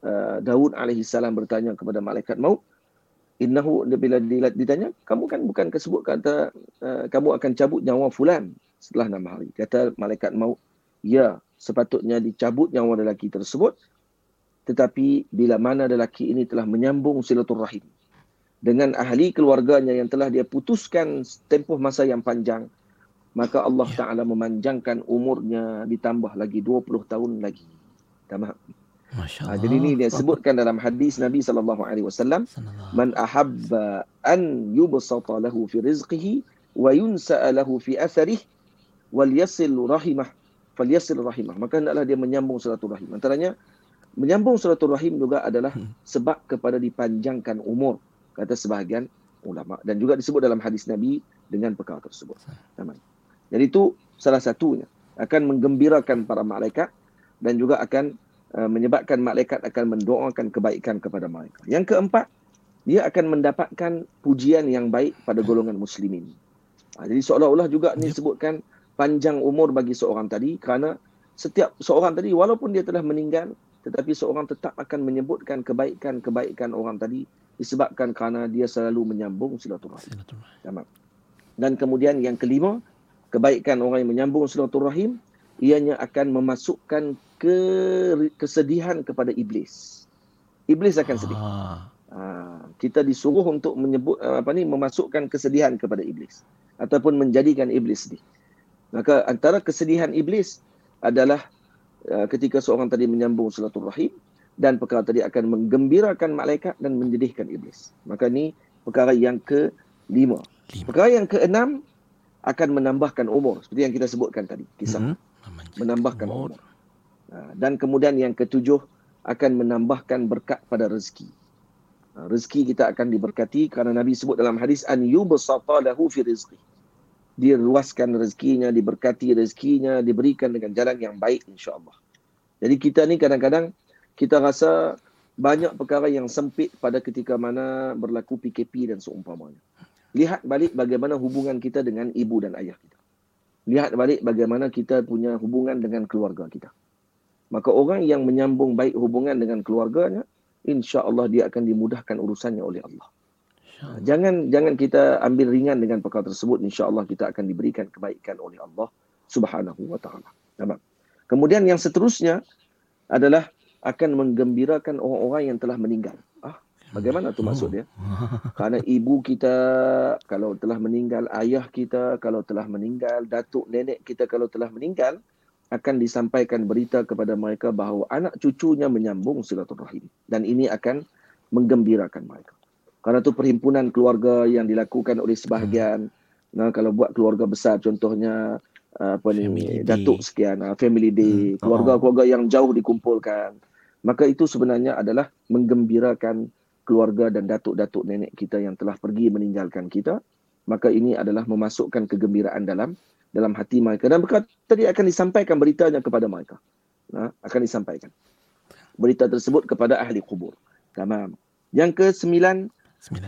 uh, Daud alaihi salam bertanya kepada malaikat maut, innahu bila ditanya kamu kan bukan kesebut kata uh, kamu akan cabut nyawa fulan setelah enam hari kata malaikat maut ya sepatutnya dicabut nyawa lelaki tersebut tetapi bila mana lelaki ini telah menyambung silaturahim dengan ahli keluarganya yang telah dia putuskan tempoh masa yang panjang maka Allah ya. Taala memanjangkan umurnya ditambah lagi 20 tahun lagi Allah. Ha, jadi ini dia sebutkan dalam hadis Nabi sallallahu alaihi wasallam, "Man ahabba an yubsata lahu fi rizqihi wa yunsa lahu fi atharihi wal yasil rahimah falyasil rahimah." Maka hendaklah dia menyambung silaturahim. Antaranya menyambung silaturahim juga adalah hmm. sebab kepada dipanjangkan umur kata sebahagian ulama dan juga disebut dalam hadis Nabi dengan perkara tersebut. Aman. Jadi itu salah satunya akan menggembirakan para malaikat dan juga akan Uh, menyebabkan malaikat akan mendoakan kebaikan kepada mereka. Yang keempat, dia akan mendapatkan pujian yang baik pada golongan muslimin. Ha, jadi seolah-olah juga ini disebutkan panjang umur bagi seorang tadi kerana setiap seorang tadi walaupun dia telah meninggal tetapi seorang tetap akan menyebutkan kebaikan-kebaikan orang tadi disebabkan kerana dia selalu menyambung silaturahim. Dan kemudian yang kelima, kebaikan orang yang menyambung silaturahim ianya akan memasukkan ke kesedihan kepada iblis. Iblis akan sedih. Ah. Ha, kita disuruh untuk menyebut apa ni memasukkan kesedihan kepada iblis ataupun menjadikan iblis sedih. Maka antara kesedihan iblis adalah uh, ketika seorang tadi menyambung silaturahim dan perkara tadi akan menggembirakan malaikat dan menjadikan iblis. Maka ni perkara yang ke lima. Perkara yang keenam akan menambahkan umur seperti yang kita sebutkan tadi kisah. Mm-hmm menambahkan umur. Ha, dan kemudian yang ketujuh akan menambahkan berkat pada rezeki. Ha, rezeki kita akan diberkati kerana Nabi sebut dalam hadis an yubsata lahu fi rizqi. Dia luaskan rezekinya, diberkati rezekinya, diberikan dengan jalan yang baik insya-Allah. Jadi kita ni kadang-kadang kita rasa banyak perkara yang sempit pada ketika mana berlaku PKP dan seumpamanya. Lihat balik bagaimana hubungan kita dengan ibu dan ayah kita lihat balik bagaimana kita punya hubungan dengan keluarga kita. Maka orang yang menyambung baik hubungan dengan keluarganya, insya Allah dia akan dimudahkan urusannya oleh Allah. Jangan jangan kita ambil ringan dengan perkara tersebut. Insya Allah kita akan diberikan kebaikan oleh Allah Subhanahu Wa Taala. Kemudian yang seterusnya adalah akan menggembirakan orang-orang yang telah meninggal. Bagaimana tu maksud dia? Karena ibu kita kalau telah meninggal, ayah kita kalau telah meninggal, datuk nenek kita kalau telah meninggal, akan disampaikan berita kepada mereka bahawa anak cucunya menyambung silaturahim. Dan ini akan menggembirakan mereka. Karena itu perhimpunan keluarga yang dilakukan oleh sebahagian, hmm. nah kalau buat keluarga besar contohnya apa ni family datuk day. sekian, ah, family day, hmm. keluarga-keluarga yang jauh dikumpulkan. Maka itu sebenarnya adalah menggembirakan keluarga dan datuk-datuk nenek kita yang telah pergi meninggalkan kita, maka ini adalah memasukkan kegembiraan dalam dalam hati mereka dan berkata tadi akan disampaikan beritanya kepada mereka. Nah, akan disampaikan. Berita tersebut kepada ahli kubur. Tamam. Yang ke sembilan,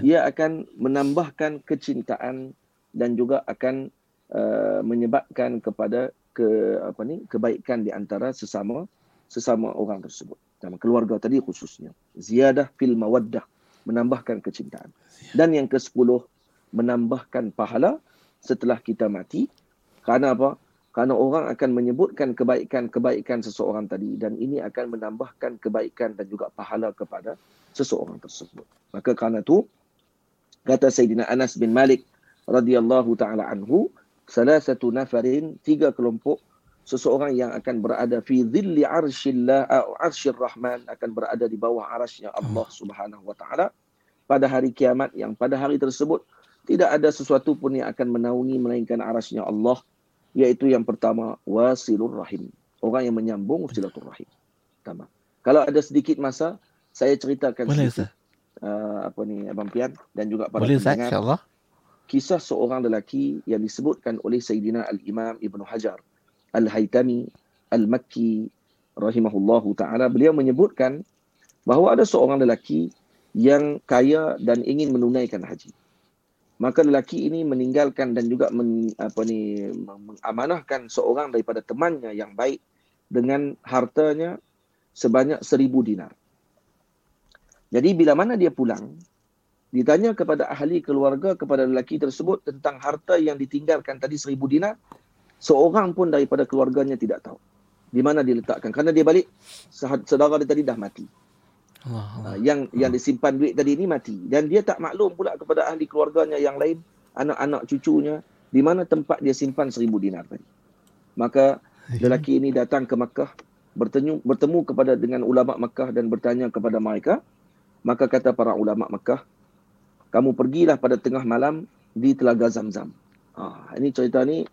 ia akan menambahkan kecintaan dan juga akan uh, menyebabkan kepada ke apa ni kebaikan di antara sesama sesama orang tersebut dalam keluarga tadi khususnya. Ziyadah fil mawaddah, menambahkan kecintaan. Dan yang ke-10, menambahkan pahala setelah kita mati. Kerana apa? Kerana orang akan menyebutkan kebaikan-kebaikan seseorang tadi dan ini akan menambahkan kebaikan dan juga pahala kepada seseorang tersebut. Maka kerana itu, kata Sayyidina Anas bin Malik radhiyallahu taala anhu, salah satu nafarin, tiga kelompok seseorang yang akan berada fi dhilli arshillah arshir rahman akan berada di bawah arasnya Allah Subhanahu wa taala pada hari kiamat yang pada hari tersebut. Tidak ada sesuatu pun yang akan menaungi melainkan arasnya Allah iaitu yang pertama wasilur rahim. Orang yang menyambung silaturahim pertama kalau ada sedikit masa saya ceritakan Boleh, sedikit uh, apa ni abang pian dan juga para Boleh, pendengar. kisah seorang lelaki yang disebutkan oleh Sayyidina Al-Imam Ibn Hajar Al-Haytami Al-Makki rahimahullahu taala beliau menyebutkan bahawa ada seorang lelaki yang kaya dan ingin menunaikan haji. Maka lelaki ini meninggalkan dan juga men, apa ni mengamanahkan seorang daripada temannya yang baik dengan hartanya sebanyak seribu dinar. Jadi bila mana dia pulang, ditanya kepada ahli keluarga kepada lelaki tersebut tentang harta yang ditinggalkan tadi seribu dinar, seorang pun daripada keluarganya tidak tahu di mana diletakkan kerana dia balik saudara dia tadi dah mati. Allah, Allah. Yang yang disimpan duit tadi ni mati dan dia tak maklum pula kepada ahli keluarganya yang lain, anak-anak cucunya di mana tempat dia simpan seribu dinar tadi. Maka lelaki ini datang ke Makkah bertemu bertemu kepada dengan ulama Makkah dan bertanya kepada mereka. Maka kata para ulama Makkah, kamu pergilah pada tengah malam di Telaga Zamzam. Ah, ini cerita ni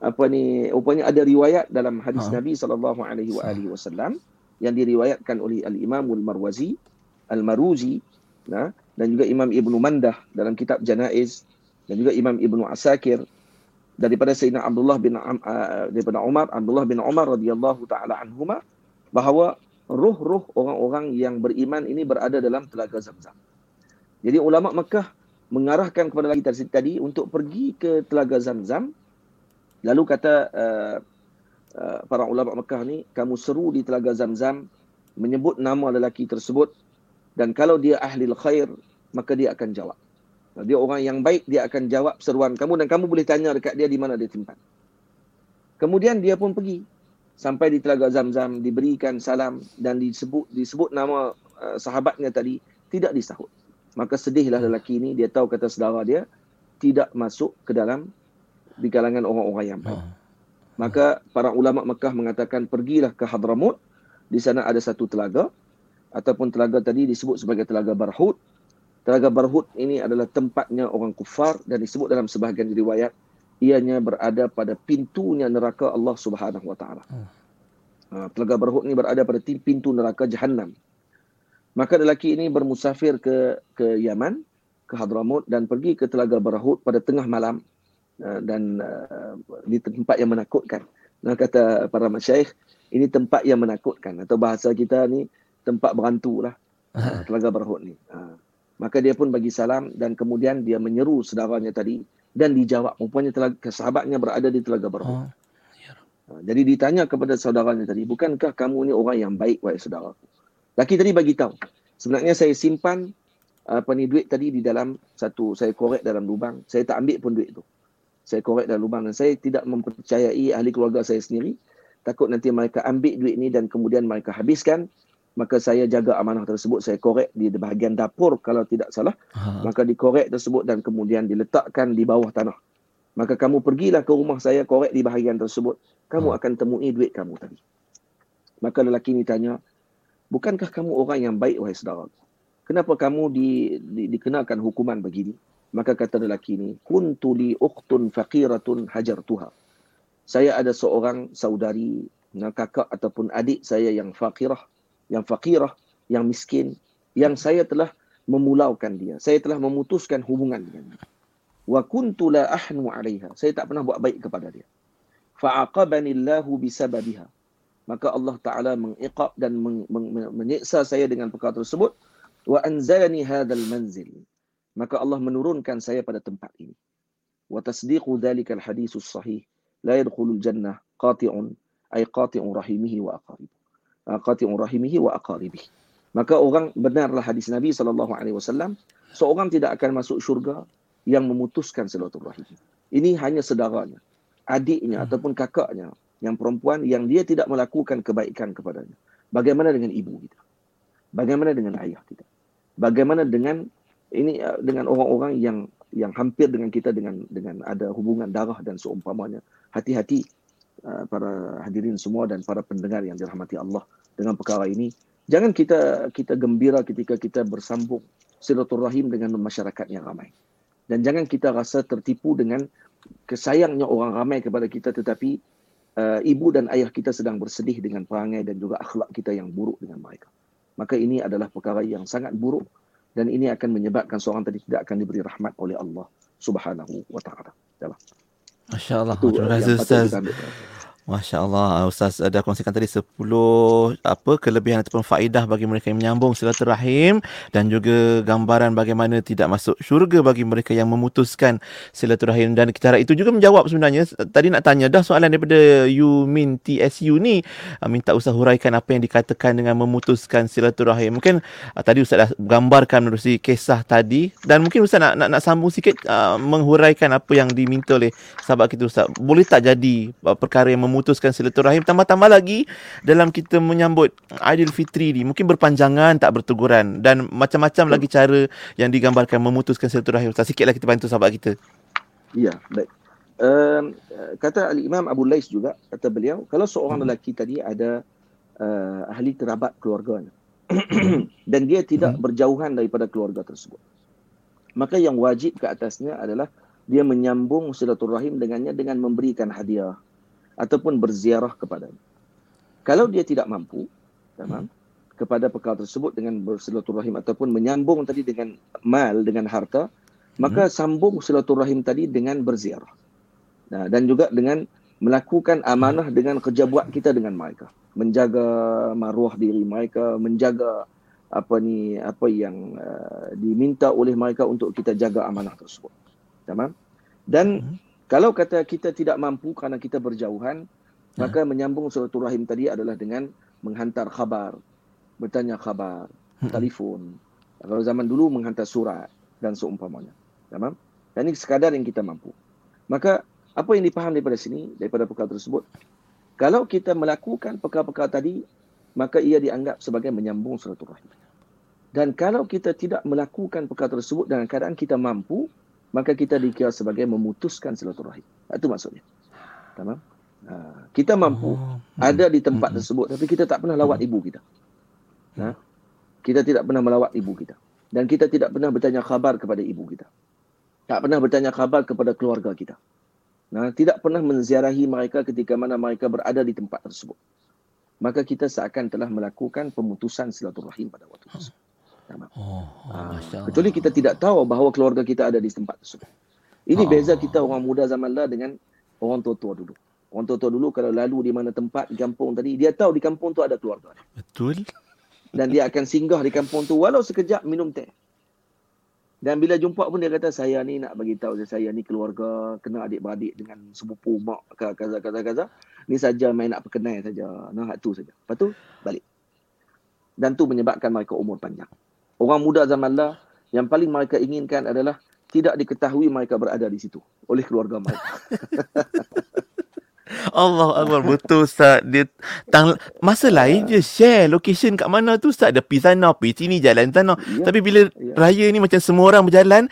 apa ni rupanya ada riwayat dalam hadis ha. Nabi sallallahu alaihi wasallam yang diriwayatkan oleh al-Imam al-Marwazi al-Maruzi nah dan juga Imam Ibnu Mandah dalam kitab Janaiz dan juga Imam Ibnu Asakir daripada Sayyidina Abdullah bin uh, daripada Umar Abdullah bin Umar radhiyallahu taala anhuma bahawa ruh-ruh orang-orang yang beriman ini berada dalam telaga Zamzam. Jadi ulama Mekah mengarahkan kepada lagi tadi untuk pergi ke telaga Zamzam Lalu kata uh, uh, para ulama Mekah ni, kamu seru di telaga Zamzam menyebut nama lelaki tersebut dan kalau dia ahli khair maka dia akan jawab. Dia orang yang baik dia akan jawab seruan kamu dan kamu boleh tanya dekat dia di mana dia simpan. Kemudian dia pun pergi sampai di telaga Zamzam diberikan salam dan disebut disebut nama uh, sahabatnya tadi tidak disahut. Maka sedihlah lelaki ini dia tahu kata saudara dia tidak masuk ke dalam di kalangan orang-orang yang baik. Ha. Maka para ulama Mekah mengatakan pergilah ke Hadramut. Di sana ada satu telaga ataupun telaga tadi disebut sebagai telaga Barhut. Telaga Barhut ini adalah tempatnya orang kufar dan disebut dalam sebahagian riwayat ianya berada pada pintunya neraka Allah Subhanahu Wa Taala. Ha, telaga Barhut ini berada pada pintu neraka Jahannam. Maka lelaki ini bermusafir ke ke Yaman, ke Hadramut dan pergi ke telaga Barhut pada tengah malam dan uh, di tempat yang menakutkan. Nah kata para masyayikh, ini tempat yang menakutkan atau bahasa kita ni tempat berantu lah. Uh, telaga Berhut ni. Uh, maka dia pun bagi salam dan kemudian dia menyeru saudaranya tadi dan dijawab. Rupanya telaga, sahabatnya berada di Telaga Berhut. Oh. Uh, jadi ditanya kepada saudaranya tadi, bukankah kamu ni orang yang baik wahai saudara? Laki tadi bagi tahu. Sebenarnya saya simpan apa ni duit tadi di dalam satu saya korek dalam lubang. Saya tak ambil pun duit tu saya korek dalam lubang dan saya tidak mempercayai ahli keluarga saya sendiri. Takut nanti mereka ambil duit ni dan kemudian mereka habiskan maka saya jaga amanah tersebut. Saya korek di bahagian dapur kalau tidak salah. Ha. maka dikorek tersebut dan kemudian diletakkan di bawah tanah. Maka kamu pergilah ke rumah saya korek di bahagian tersebut. Kamu ha. akan temui duit kamu tadi. Maka lelaki ini tanya bukankah kamu orang yang baik wahai saudara? Kenapa kamu di, di, dikenakan hukuman begini Maka kata lelaki ini, kuntu li ukhtun faqiratun hajartuha. Saya ada seorang saudari, kakak ataupun adik saya yang faqirah, yang faqirah, yang miskin, yang saya telah memulaukan dia. Saya telah memutuskan hubungan dengan dia. Wa kuntu la ahnu 'alaiha. Saya tak pernah buat baik kepada dia. Fa'aqabani Allahu bisababiha. Maka Allah Taala mengiqab dan menyiksa saya dengan perkara tersebut. Wa anzalani hadzal manzil maka Allah menurunkan saya pada tempat ini. Wa tasdiqu dhalika al-hadithu sahih la yadkhulu al-jannah qati'un ay qati'un rahimihi wa aqarib. Ah, qati'un rahimihi wa aqaribih. Maka orang benarlah hadis Nabi sallallahu alaihi wasallam, seorang tidak akan masuk syurga yang memutuskan silaturahim. Ini hanya saudaranya, adiknya hmm. ataupun kakaknya yang perempuan yang dia tidak melakukan kebaikan kepadanya. Bagaimana dengan ibu kita? Bagaimana dengan ayah kita? Bagaimana dengan ini uh, dengan orang-orang yang yang hampir dengan kita dengan dengan ada hubungan darah dan seumpamanya. Hati-hati uh, para hadirin semua dan para pendengar yang dirahmati Allah dengan perkara ini. Jangan kita kita gembira ketika kita bersambung silaturahim dengan masyarakat yang ramai. Dan jangan kita rasa tertipu dengan kesayangnya orang ramai kepada kita tetapi uh, ibu dan ayah kita sedang bersedih dengan perangai dan juga akhlak kita yang buruk dengan mereka. Maka ini adalah perkara yang sangat buruk dan ini akan menyebabkan seorang tadi tidak akan diberi rahmat oleh Allah Subhanahu wa taala. Jalan. Masya Allah. Itu Terima kasih Ustaz. Masya Allah, Ustaz ada kongsikan tadi 10 apa kelebihan ataupun faedah bagi mereka yang menyambung silaturahim dan juga gambaran bagaimana tidak masuk syurga bagi mereka yang memutuskan silaturahim dan kita harap itu juga menjawab sebenarnya tadi nak tanya dah soalan daripada you min TSU ni ah, minta Ustaz huraikan apa yang dikatakan dengan memutuskan silaturahim. Mungkin ah, tadi Ustaz dah gambarkan menerusi kisah tadi dan mungkin Ustaz nak nak, nak sambung sikit ah, menghuraikan apa yang diminta oleh sahabat kita Ustaz. Boleh tak jadi uh, perkara yang memutuskan silaturahim tambah-tambah lagi dalam kita menyambut Aidilfitri ni mungkin berpanjangan tak berteguran dan macam-macam lagi cara yang digambarkan memutuskan silaturahim Ustaz. Sikitlah kita bantu sahabat kita. Ya, baik. Um, kata Al-Imam Abu Lais juga, kata beliau, kalau seorang lelaki tadi ada uh, ahli kerabat keluarganya dan dia tidak berjauhan daripada keluarga tersebut. Maka yang wajib ke atasnya adalah dia menyambung silaturahim dengannya dengan memberikan hadiah ataupun berziarah kepadanya. Kalau dia tidak mampu, tamam, kepada perkara tersebut dengan bersilaturahim ataupun menyambung tadi dengan mal dengan harta, maka sambung silaturahim tadi dengan berziarah. Nah, dan juga dengan melakukan amanah dengan kerja buat kita dengan mereka, menjaga maruah diri mereka, menjaga apa ni apa yang uh, diminta oleh mereka untuk kita jaga amanah tersebut. Tamam? Dan kalau kata kita tidak mampu kerana kita berjauhan, maka menyambung silaturahim tadi adalah dengan menghantar khabar, bertanya khabar, telefon. Kalau zaman dulu menghantar surat dan seumpamanya. Tamam? Dan ini sekadar yang kita mampu. Maka apa yang dipaham daripada sini, daripada perkara tersebut, kalau kita melakukan perkara-perkara tadi, maka ia dianggap sebagai menyambung silaturahim. Dan kalau kita tidak melakukan perkara tersebut dalam keadaan kita mampu, maka kita dikira sebagai memutuskan silaturahim. Itu maksudnya. Tamam? Ha, kita mampu Oh. ada di tempat tersebut tapi kita tak pernah lawat ibu kita. Ha? Kita tidak pernah melawat ibu kita. Dan kita tidak pernah bertanya khabar kepada ibu kita. Tak pernah bertanya khabar kepada keluarga kita. Nah, tidak pernah menziarahi mereka ketika mana mereka berada di tempat tersebut. Maka kita seakan telah melakukan pemutusan silaturahim pada waktu tersebut. Tamam. Oh, oh Ah, Masya. Kecuali kita tidak tahu bahawa keluarga kita ada di tempat tersebut. Ini Ah. beza kita orang muda zaman lah dengan orang tua-tua dulu. Orang tua-tua dulu kalau lalu di mana tempat di kampung tadi, dia tahu di kampung tu ada keluarga. Betul. Dan dia akan singgah di kampung tu walau sekejap minum teh. Dan bila jumpa pun dia kata saya ni nak bagi tahu saya ni keluarga kena adik-beradik dengan sepupu mak ka- kaza kaza kaza. Ni saja main nak perkenal saja. Nah tu saja. Lepas tu balik. Dan tu menyebabkan mereka umur panjang. Orang muda zaman lah yang paling mereka inginkan adalah tidak diketahui mereka berada di situ oleh keluarga mereka. Allah Akbar betul Ustaz dia tang masa lain je share location kat mana tu Ustaz ada pergi sana pergi sini jalan sana Ya, tapi bila ya. raya ni macam semua orang berjalan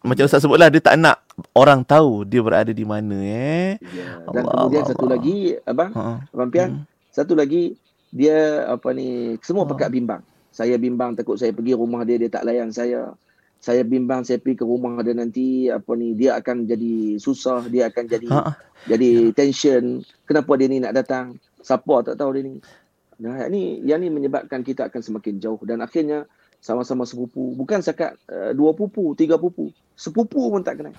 macam Ustaz sebutlah dia tak nak orang tahu dia berada di mana eh Ya. Dan Allah, kemudian Allah, satu Allah. lagi abang ha Abang Pian, Hmm. satu lagi dia apa ni semua Oh. pekat bimbang. Saya bimbang takut saya pergi rumah dia dia tak layan saya. Saya bimbang saya pergi ke rumah dia nanti apa ni dia akan jadi susah, dia akan jadi ha jadi tension. Kenapa dia ni nak datang? Siapa tak tahu dia ni. Nah, yang ni yang ni menyebabkan kita akan semakin jauh dan akhirnya sama-sama sepupu. Bukan sekat uh, dua pupu, tiga pupu. Sepupu pun tak kenal.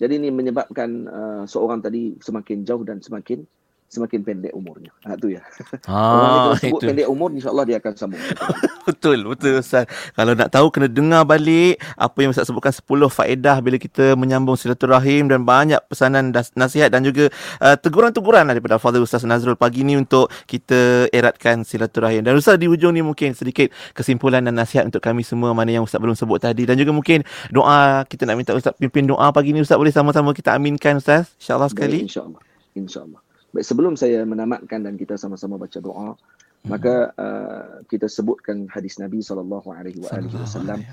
Jadi ini menyebabkan uh, seorang tadi semakin jauh dan semakin semakin pendek umurnya. Ha tu ya. Orang ni ha kalau sebut itu pendek umur insya-Allah dia akan sambung. betul betul Ustaz kalau nak tahu kena dengar balik apa yang Ustaz sebutkan 10 faedah bila kita menyambung silaturahim dan banyak pesanan nasihat dan juga uh, teguran-teguran daripada Fadil Ustaz Nazrul pagi ni untuk kita eratkan silaturahim dan Ustaz di hujung ni mungkin sedikit kesimpulan dan nasihat untuk kami semua mana yang Ustaz belum sebut tadi dan juga mungkin doa kita nak minta Ustaz pimpin doa pagi ni Ustaz boleh sama-sama kita aminkan Ustaz insyaAllah sekali Insya-Allah. Insya-Allah. Baik sebelum saya menamatkan dan kita sama-sama baca doa, maka uh, kita sebutkan hadis Nabi sallallahu alaihi wasallam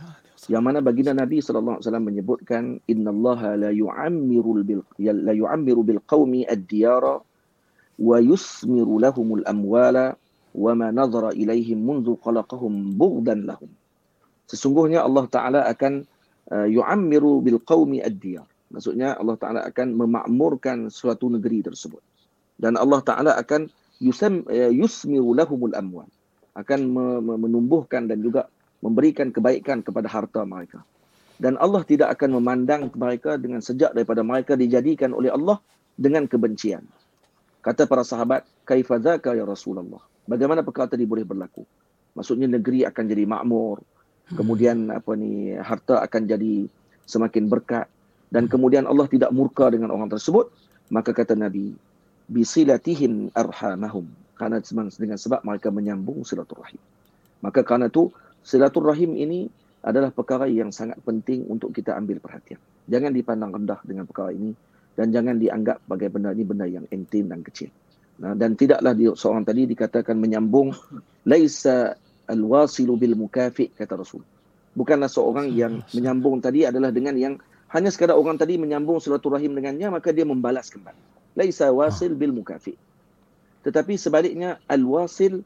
yang mana baginda Nabi sallallahu alaihi wasallam menyebutkan innallaha la yu'ammiru bil la yu'ammiru bil qaumi ad-diyara wa yusmiru lahumul amwala wa ma nadhara ilaihim منذ khalaqahum bughdan lahum. Sesungguhnya Allah Taala akan uh, yu'ammiru bil qaumi ad-diyar. Maksudnya Allah Taala akan memakmurkan suatu negeri tersebut. Dan Allah Taala akan yusam uh, yusmiru lahumul amwal. Akan me- me- menumbuhkan dan juga memberikan kebaikan kepada harta mereka. dan Allah tidak akan memandang mereka dengan sejak daripada mereka dijadikan oleh Allah dengan kebencian. Kata para sahabat, kaifa dzaka ya Rasulullah? Bagaimana perkara tadi boleh berlaku? Maksudnya negeri akan jadi makmur, kemudian apa ni harta akan jadi semakin berkat dan kemudian Allah tidak murka dengan orang tersebut, maka kata Nabi, bisilatihim arhamahum. Karena dengan sebab mereka menyambung silaturahim. Maka kerana itu silaturahim ini adalah perkara yang sangat penting untuk kita ambil perhatian. Jangan dipandang rendah dengan perkara ini dan jangan dianggap sebagai benda ini benda yang intim dan kecil. Nah, dan tidaklah di, seorang tadi dikatakan menyambung laisa alwasilu bil mukafi kata Rasul. Bukanlah seorang yang menyambung tadi adalah dengan yang hanya sekadar orang tadi menyambung silaturahim dengannya maka dia membalas kembali. Laisa wasil bil mukafi. Tetapi sebaliknya alwasil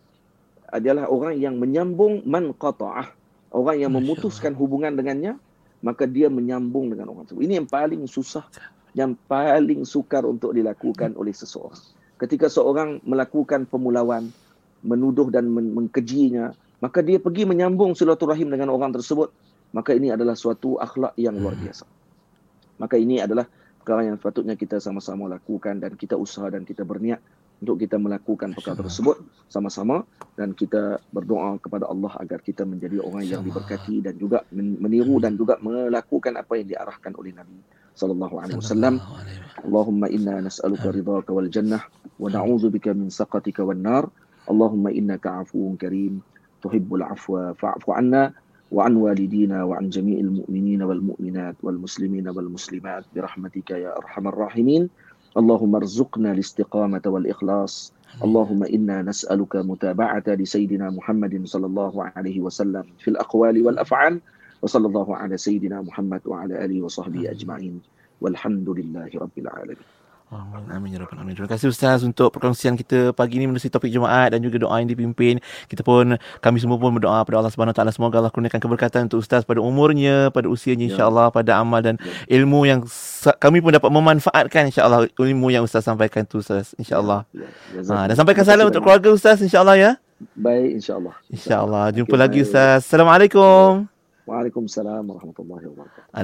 adalah orang yang menyambung man qata'ah. Orang yang memutuskan hubungan dengannya maka dia menyambung dengan orang tersebut. Ini yang paling susah yang paling sukar untuk dilakukan oleh seseorang. Ketika seorang melakukan pemulauan menuduh dan mengkejinya maka dia pergi menyambung silaturahim dengan orang tersebut maka ini adalah suatu akhlak yang luar hmm. biasa. Maka ini adalah perkara yang patutnya kita sama-sama lakukan dan kita usaha dan kita berniat untuk kita melakukan perkara tersebut sama-sama dan kita berdoa kepada Allah agar kita menjadi orang yang diberkati dan juga meniru dan juga melakukan apa yang diarahkan oleh Nabi sallallahu alaihi wasallam. Allahumma inna nas'aluka ridhaka wal jannah wa na'udzu bika min saqatika wan nar. Allahumma innaka 'afuwun karim. Tuhibbul 'afwa fa'fu 'anna وعن والدينا وعن جميع المؤمنين والمؤمنات والمسلمين والمسلمات برحمتك يا أرحم الراحمين. اللهم ارزقنا الاستقامة والإخلاص. اللهم إنا نسألك متابعة لسيدنا محمد صلى الله عليه وسلم في الأقوال والأفعال وصلى الله على سيدنا محمد وعلى آله وصحبه أجمعين. والحمد لله رب العالمين. Amin. Amin. Ya Rabbal Alamin. Terima kasih Ustaz untuk perkongsian kita pagi ini menerusi topik Jumaat dan juga doa yang dipimpin. Kita pun, kami semua pun berdoa kepada Allah Subhanahu Taala Semoga Allah kurniakan keberkatan untuk Ustaz pada umurnya, pada usianya ya. insyaAllah, pada amal dan ya. ilmu yang kami pun dapat memanfaatkan insyaAllah ilmu yang Ustaz sampaikan itu Ustaz. InsyaAllah. Ya. Ya. Ha, dan sampaikan salam untuk keluarga Ustaz insyaAllah ya. Baik insyaAllah. InsyaAllah. Jumpa okay, lagi Ustaz. Assalamualaikum. Waalaikumsalam warahmatullahi wabarakatuh.